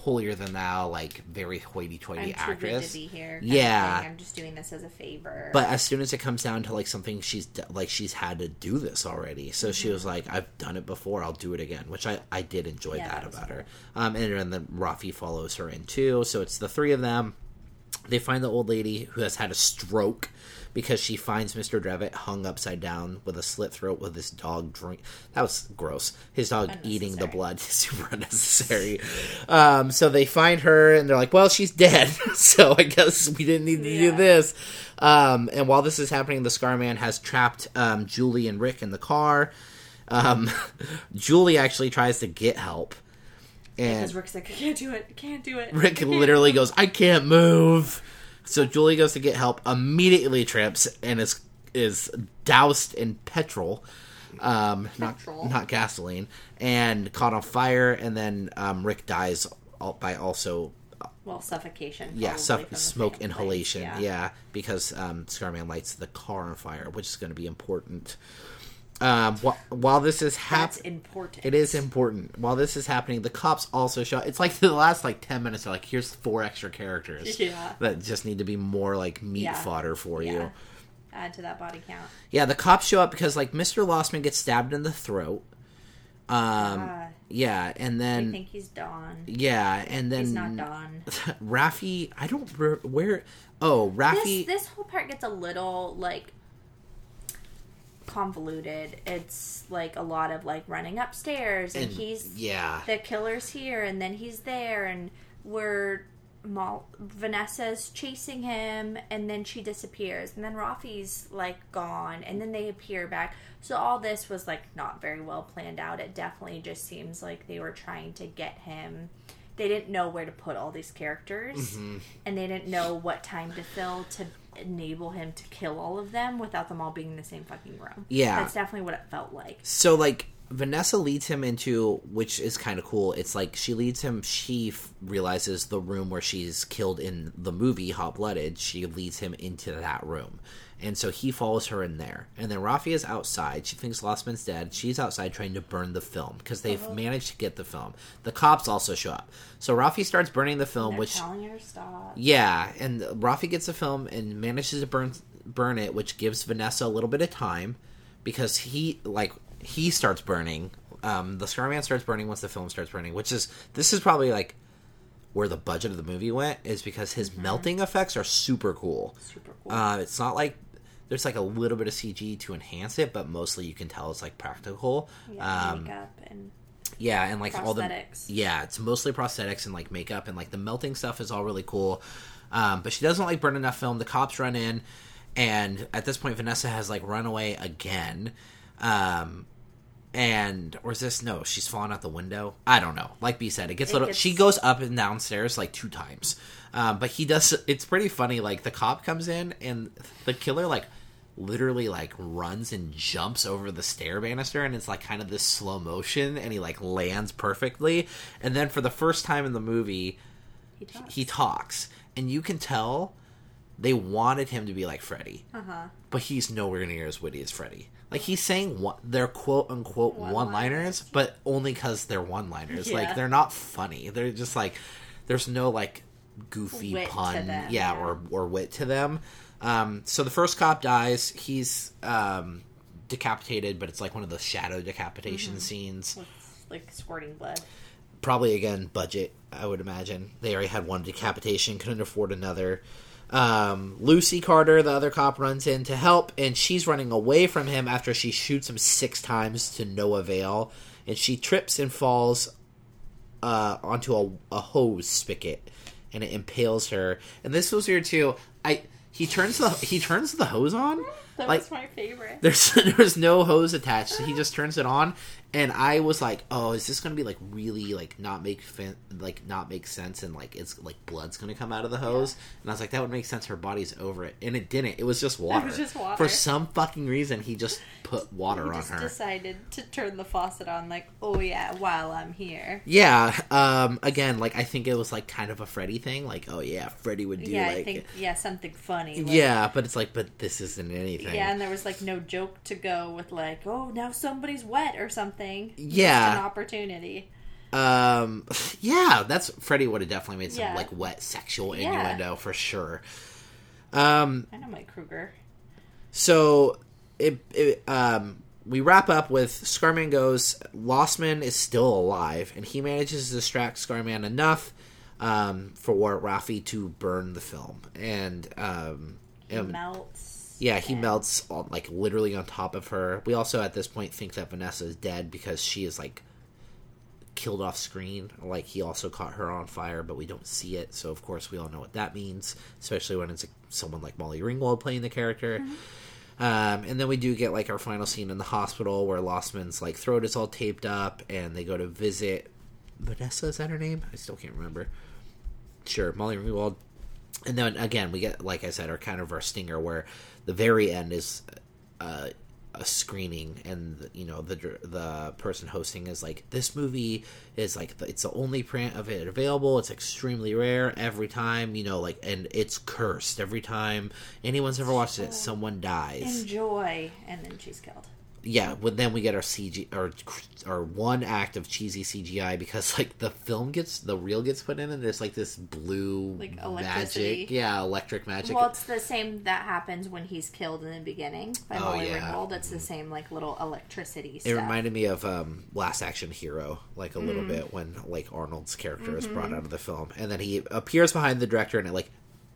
holier than thou, like very hoity-toity too good actress. to be here. Yeah. I'm just doing this as a favor. But as soon as it comes down to like something she's like she's had to do this already, so she was like, "I've done it before, I'll do it again," which I I did enjoy Yeah, that, that about her. Um, and then Raffi follows her in too, so it's the three of them. They find the old lady who has had a stroke because she finds Mr. Drevitt hung upside down with a slit throat with his dog drink. That was gross. His dog eating the blood. Super unnecessary. Um, so they find her and they're like, well, she's dead. so I guess we didn't need to do this. Um, and while this is happening, the Scar Man has trapped um, Julie and Rick in the car. Um, Julie actually tries to get help. And because Rick's like, I can't do it. Can't do it. Rick literally goes, I can't move. So Julie goes to get help, immediately trips, and is is doused in petrol, um, not Petrol. not gasoline, and caught on fire. And then um, Rick dies by also Well, suffocation. yeah suff- smoke inhalation. Yeah. because um, Scarman lights the car on fire, which is going to be important. Um, wh- while this is happening. important. It is important. While this is happening, the cops also show. It's like the last like ten minutes are like here's four extra characters Yeah. that just need to be more like meat Yeah. fodder for Yeah. you. Add to that body count. Yeah, the cops show up because like Mr. Lossman gets stabbed in the throat. Um, Ah, yeah, and then I think he's Don. yeah, and then He's not Don. Raffi. I don't re- where. Oh, Raffi. This this whole part gets a little like convoluted. It's like a lot of like running upstairs and, and- he's yeah. the killer's here and then he's there and we're Mal- Vanessa's chasing him, and then she disappears, and then Raffi's like gone, and then they appear back. So all this was like not very well planned out. It definitely just seems like they were trying to get him. They didn't know where to put all these characters, mm-hmm. and they didn't know what time to fill to enable him to kill all of them without them all being in the same fucking room. Yeah. that's definitely what it felt like. So like Vanessa leads him into which is kind of cool. It's like she leads him. She f- realizes the room where she's killed in the movie Hot Blooded. She leads him into that room, and so he follows her in there. And then Raffi is outside. She thinks Lossman's dead. She's outside trying to burn the film because they've managed to get the film. The cops also show up. So Raffi starts burning the film, which telling her to stop. yeah, and Raffi gets the film and manages to burn burn it, which gives Vanessa a little bit of time because he like he starts burning. Um, the Scarman starts burning once the film starts burning, which is this is probably like where the budget of the movie went is because his melting effects are super cool. Super cool. Uh, it's not like there's like a little bit of CG to enhance it, but mostly you can tell it's like practical. yeah, um, makeup and yeah, and like all the yeah, it's mostly prosthetics and like makeup and like the melting stuff is all really cool. Um, but she doesn't like burn enough film. The cops run in, and at this point, Vanessa has like run away again. Um, and or is this no? She's fallen out the window. I don't know. Like B said, it gets It little. gets- She goes up and downstairs like two times. Um, but he does. It's pretty funny. Like the cop comes in and the killer like literally like runs and jumps over the stair banister and it's like kind of this slow motion and he like lands perfectly and then for the first time in the movie he talks. he talks and you can tell they wanted him to be like Freddy uh-huh. but he's nowhere near as witty as Freddy like he's saying what their quote unquote One-liners. but only because they're one liners Yeah. like they're not funny they're just like there's no like goofy Wit pun yeah, yeah. or or wit to them um, so the first cop dies. He's um, decapitated but it's like one of the shadow decapitation Mm-hmm. scenes. With like squirting blood. probably again budget i would imagine. They already had one decapitation couldn't afford another. Um, lucy carter the other cop runs in to help and she's running away from him after she shoots him six times to no avail. And she trips and falls uh, onto a, a hose spigot and it impales her. And this was weird too. I he turns the he turns the hose on That like was my favorite. there's there's no hose attached. He just turns it on, and I was like, "Oh, is this going to be like really like not make fin- like not make sense?" And like it's like blood's going to come out of the hose. And I was like, "That would make sense. Her body's over it," and it didn't. It was just water. just water. For some fucking reason, he just put water He on just her. decided to turn the faucet on, like, oh yeah, while I'm here. Yeah. Um. Again, like I think it was like kind of a Freddy thing. Like, oh yeah, Freddy would do yeah, like. I think yeah, something funny. like- yeah, but it's like, but this isn't anything. Yeah, and there was like no joke to go with like, oh, now somebody's wet or something. Yeah. an opportunity. Um, yeah, that's Freddy would have definitely made some Yeah. like wet sexual Yeah. innuendo for sure. Um, I know Mike Kruger. so it, it um we wrap up with Scarman goes. Lossman is still alive, and he manages to distract Scarman enough um for Raffi to burn the film, and um, He melts. Yeah, he melts on, like literally on top of her. We also at this point think that Vanessa is dead because she is like killed off screen. Like he also caught her on fire, but we don't see it. So of course we all know what that means, especially when it's someone like Molly Ringwald playing the character. Um, and then we do get like our final scene in the hospital where Lossman's like throat is all taped up, and they go to visit Vanessa. Is that her name? I still can't remember. Sure, Molly Ringwald and then again we get like i said our kind of our stinger where the very end is uh, a screening and you know the the person hosting is like this movie is like the, it's the only print of it available. It's extremely rare. Every time you know like and it's cursed. Every time anyone's ever watched it someone dies. Enjoy, and then she's killed. Yeah but then we get our cg or or one act of cheesy cgi because like the film gets the reel gets put in and there's like this blue Like magic yeah electric magic Well, it's the same that happens when he's killed in the beginning by Oh, Molly yeah. Ringwald. It's the same like little electricity It stuff. reminded me of um, Last Action Hero, like a little Mm-hmm. bit when like Arnold's character is brought out of the film, and then he appears behind the director, and it like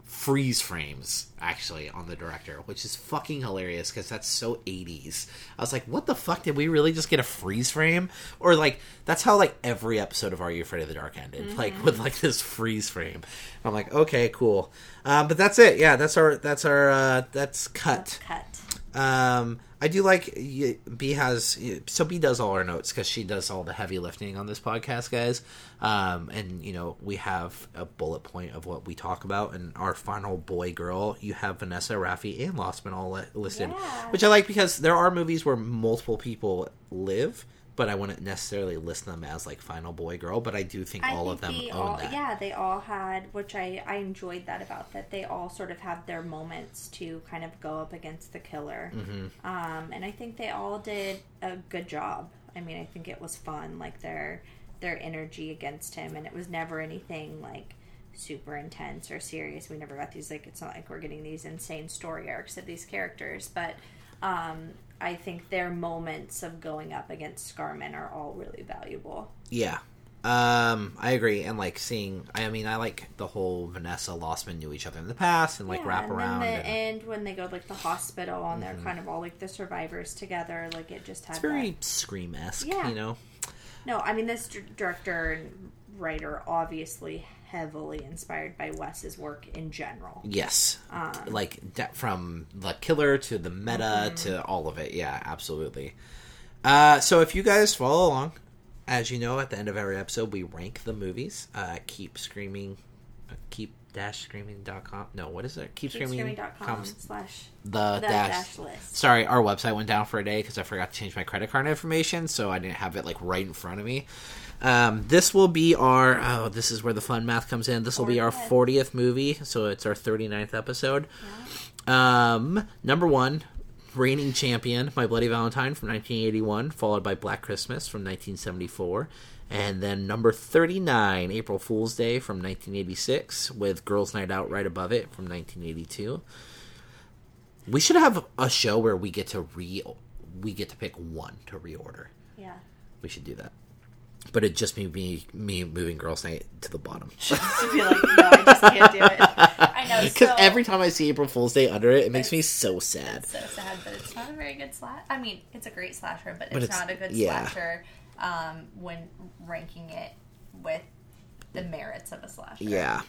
freeze frames actually on the director, which is fucking hilarious because that's so 80s. I was like, what the fuck? Did we really just get a freeze frame? Or like that's how like every episode of Are You Afraid of the Dark ended, like with like this freeze frame. I'm like, okay, cool. Um, but that's it. Yeah, that's our that's our uh, that's cut. Cut. Um, I do like B has so B does all our notes because she does all the heavy lifting on this podcast, guys. Um, and you know we have a bullet point of what we talk about, and our final boy girl. You have Vanessa, Raffi, and Lossman all listed, Yeah. which I like because there are movies where multiple people live, but I wouldn't necessarily list them as like final boy girl. But I do think I all think of them own all, that. yeah, they all had, which I I enjoyed that about that. They all sort of have their moments to kind of go up against the killer, Mm-hmm. um, and I think they all did a good job. I mean, I think it was fun, like their their energy against him, and it was never anything like super intense or serious. We never got these like it's not like we're getting these insane story arcs of these characters, but um, I think their moments of going up against Scarman are all really valuable. Yeah. Um, I agree, and like seeing, I mean, I like the whole Vanessa Lossman knew each other in the past, and like wrap and around. The and- end when they go to, like the hospital and they're kind of all like the survivors together, like it just had It's very that- scream esque, Yeah. you know. No, I mean this d- director and writer obviously heavily inspired by Wes's work in general. Yes, Um, like de- from the killer to the meta Mm-hmm. to all of it. Yeah, absolutely. Uh, so if you guys follow along, as you know, at the end of every episode, we rank the movies. Uh, keep screaming, uh, keep dash screaming dot com. No, what is it? Keep screaming. Keepscreaming.com slash the, the dash, dash list. Sorry, our website went down for a day because I forgot to change my credit card information, so I didn't have it like right in front of me. Um, this will be our oh, this is where the fun math comes in. This will be our 40th movie, so it's our 39th episode. Um, number one, reigning champion, My Bloody Valentine from 1981, followed by Black Christmas from 1974. And then number 39, April Fool's Day from 1986, with Girls Night Out right above it from 1982. We should have a show where we get to re we get to pick one to reorder. Yeah. We should do that. But it'd just be me me moving Girls Night to the bottom. to be like, no, I just can't do it. I know. Because so, every time I see April Fool's Day under it, it makes me so sad. It's so sad, but it's not a very good slash. I mean, it's a great slasher, but it's, But it's- not a good yeah. slasher um, when ranking it with the merits of a slasher. Yeah.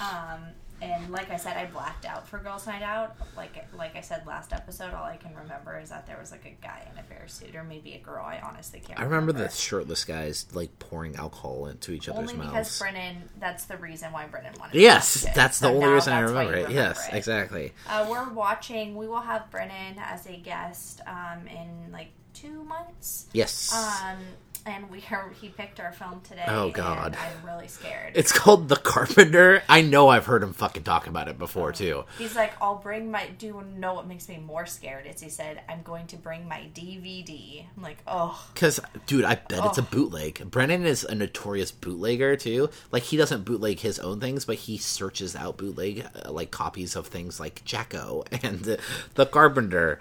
Um, and like I said, I blacked out for Girls Night Out. Like like I said last episode, all I can remember is that there was like a guy in a bear suit, or maybe a girl. I honestly can't. I remember the shirtless guys like pouring alcohol into each other's only because mouths. Brennan. That's the reason why Brennan wanted. yes, that's the only reason I why remember it. Yes, it. exactly. Uh, we're watching. We will have Brennan as a guest um, in like two months. Yes. Um, and we are, he picked our film today. Oh, God. I'm really scared. it's called The Carpenter. I know I've heard him fucking talk about it before too. He's like, I'll bring my. Do you know what makes me more scared? Is he said, I'm going to bring my DVD. I'm like, oh, Because, dude, I bet it's a bootleg. Brennan is a notorious bootlegger too. Like he doesn't bootleg his own things, but he searches out bootleg uh, like copies of things like Jacko and uh, The Carpenter.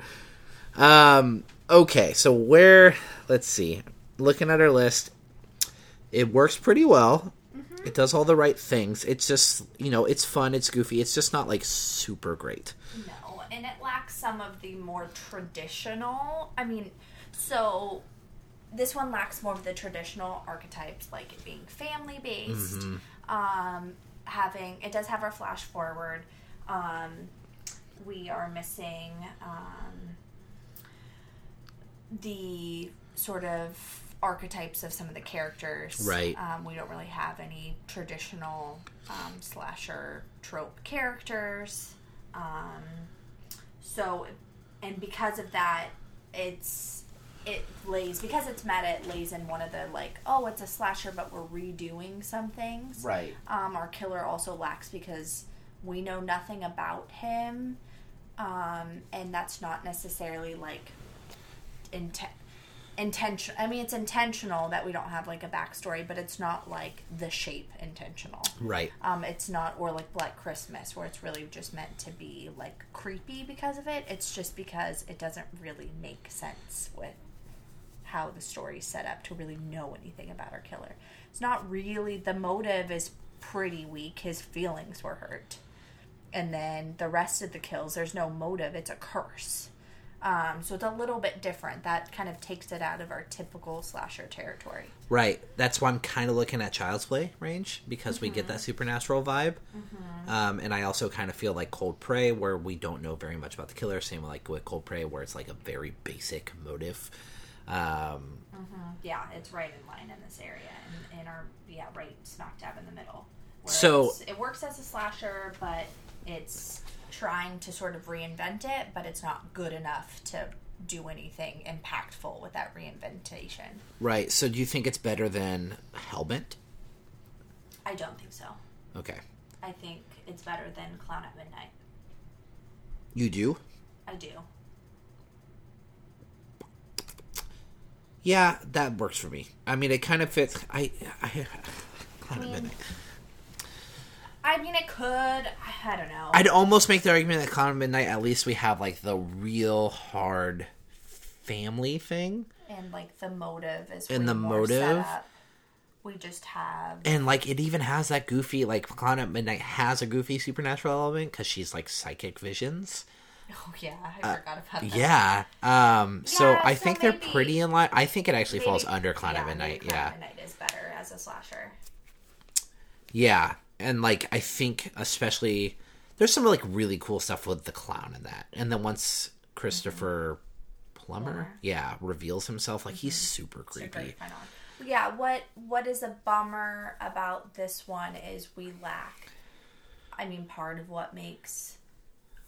Um. Okay, so where? Let's see. Looking at our list, it works pretty well. It does all the right things. It's just you know, it's fun. It's goofy. It's just not like super great. no. And it lacks some of the more traditional. I mean, so this one lacks more of the traditional archetypes, like it being family based. Um, having it does have our flash forward. Um, we are missing um, the sort of archetypes of some of the characters. Right. Um, we don't really have any traditional um, slasher trope characters. Um, so, and because of that, it's it lays because it's meta. It lays in one of the like, oh, it's a slasher, but we're redoing some things. Right. Um, our killer also lacks because we know nothing about him, um, and that's not necessarily like intent intention i mean it's intentional that we don't have like a backstory but it's not like the shape intentional Right. um it's not or like black christmas where it's really just meant to be like creepy because of it it's just because it doesn't really make sense with how the story's set up to really know anything about our killer it's not really the motive is pretty weak his feelings were hurt and then the rest of the kills, there's no motive. It's a curse. Um, so it's a little bit different. That kind of takes it out of our typical slasher territory. Right. That's why I'm kind of looking at Child's Play range because we get Mm-hmm. that supernatural vibe. Um, and I also kind of feel like Cold Prey, where we don't know very much about the killer. Same like with Cold Prey, where it's like a very basic motive. Um, Yeah, it's right in line in this area, and, and our yeah, right smack dab in the middle. Where So- it works as a slasher, but it's Trying to sort of reinvent it, but it's not good enough to do anything impactful with that reinventation. right. So do you think it's better than Hellbent? I don't think so. Okay. I think it's better than Clown at Midnight. You do? I do. Yeah, that works for me. I mean, it kind of fits. I. I, I don't know. I mean, it could. I don't know. I'd almost make the argument that Clown at Midnight, at least we have like the real hard family thing. and like the motive is And the motive? We just have And like it even has that goofy, like Clown at Midnight has a goofy supernatural element because she's like psychic visions. oh yeah, I forgot about that. Yeah. Um. So I so think they're pretty in line. I think it actually Maybe- falls under Clown yeah, at maybe Midnight. Clown Yeah. at Midnight is better as a slasher. Yeah, and like I think especially there's some like really cool stuff with the clown in that. And then once Christopher Plummer, Plummer. yeah, reveals himself, like he's mm-hmm. super creepy. on. Yeah, what what is a bummer about this one is we lack. I mean, part of what makes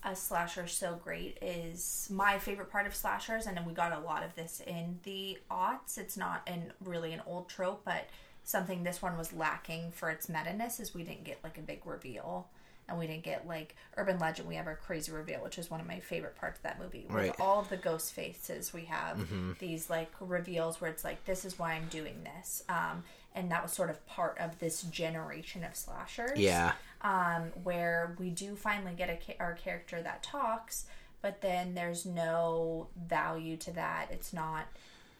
a slasher so great is my favorite part of slashers, and then we got a lot of this in the aughts. It's not an really an old trope, but something this one was lacking for its meta-ness is we didn't get like a big reveal. And we didn't get like urban legend. We have our crazy reveal, which is one of my favorite parts of that movie. With Right. all of the ghost faces, we have Mm-hmm. these like reveals where it's like, this is why I'm doing this. Um, and that was sort of part of this generation of slashers Yeah, um, where we do finally get a our character that talks, but then there's no value to that. It's not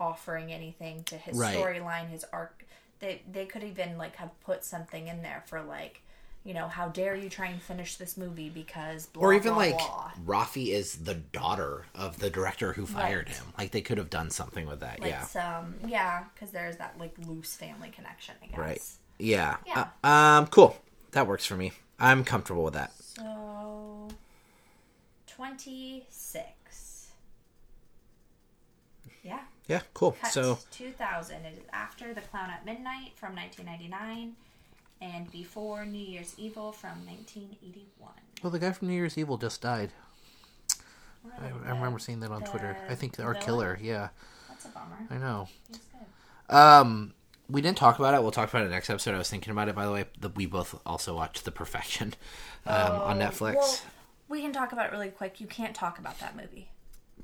offering anything to his Right. storyline, his arc. They they could even like have put something in there for like, you know, how dare you try and finish this movie because blah, or even blah, like blah. Raffi is the daughter of the director who fired Right. him. Like they could have done something with that. like yeah, some yeah, because there's that like loose family connection. I guess. right. Yeah. Yeah. Uh, um. Cool. That works for me. I'm comfortable with that. So, 26. Yeah. Yeah. Cool. Cut So 2000. It is after The Clown at Midnight from 1999 and before New Year's Evil from 1981. Well, the guy from New Year's Evil just died. I, I remember seeing that on the Twitter. I think our killer. Yeah, That's a bummer. I know. Um, we didn't talk about it. We'll talk about it next episode. I was thinking about it. By the way, the, we both also watched The Perfection um, on Oh, Netflix. Well, we can talk about it really quick. You can't talk about that movie.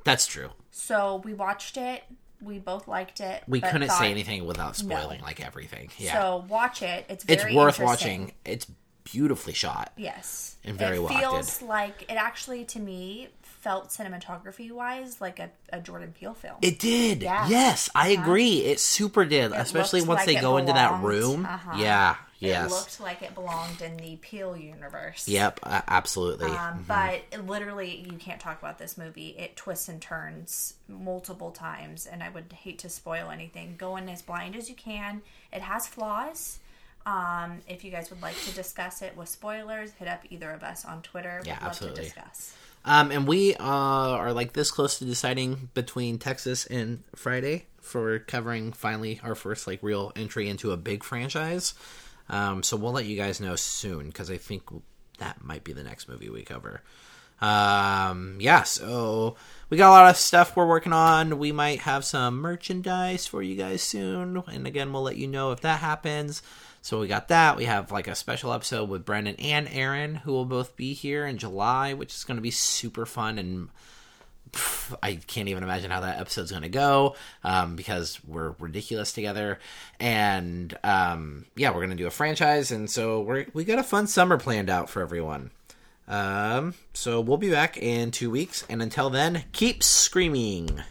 That's true. So we watched it. We both liked it. We couldn't thought- say anything without spoiling like everything. Yeah, So watch it. It's it's worth watching. It's beautifully shot. Yes. And very it well feels acted. like it actually to me felt cinematography wise like a, a Jordan Peele film. It did. Yeah. Yes, I agree. It super did. Especially once like they it go into that room. Uh-huh. Yeah. It looked like it belonged in the Peele universe. Yep. Uh, absolutely. Um, But it, literally, you can't talk about this movie. It twists and turns multiple times, and I would hate to spoil anything. Go in as blind as you can. It has flaws. Um, if you guys would like to discuss it with spoilers, hit up either of us on Twitter. Yeah, We'd love absolutely. to discuss. Um, and we uh, are like this close to deciding between Texas and Friday for covering finally our first like real entry into a big franchise. Um, so we'll let you guys know soon because I think that might be the next movie we cover. Um, yeah, so we got a lot of stuff we're working on. We might have some merchandise for you guys soon, and again, we'll let you know if that happens. So we got that. We have like a special episode with Brendan and Aaron, who will both be here in July, which is going to be super fun and I can't even imagine how that episode's going to go um, because we're ridiculous together. And um, yeah, we're going to do a franchise, and so we're we got a fun summer planned out for everyone. Um, so we'll be back in two weeks, and until then, keep screaming.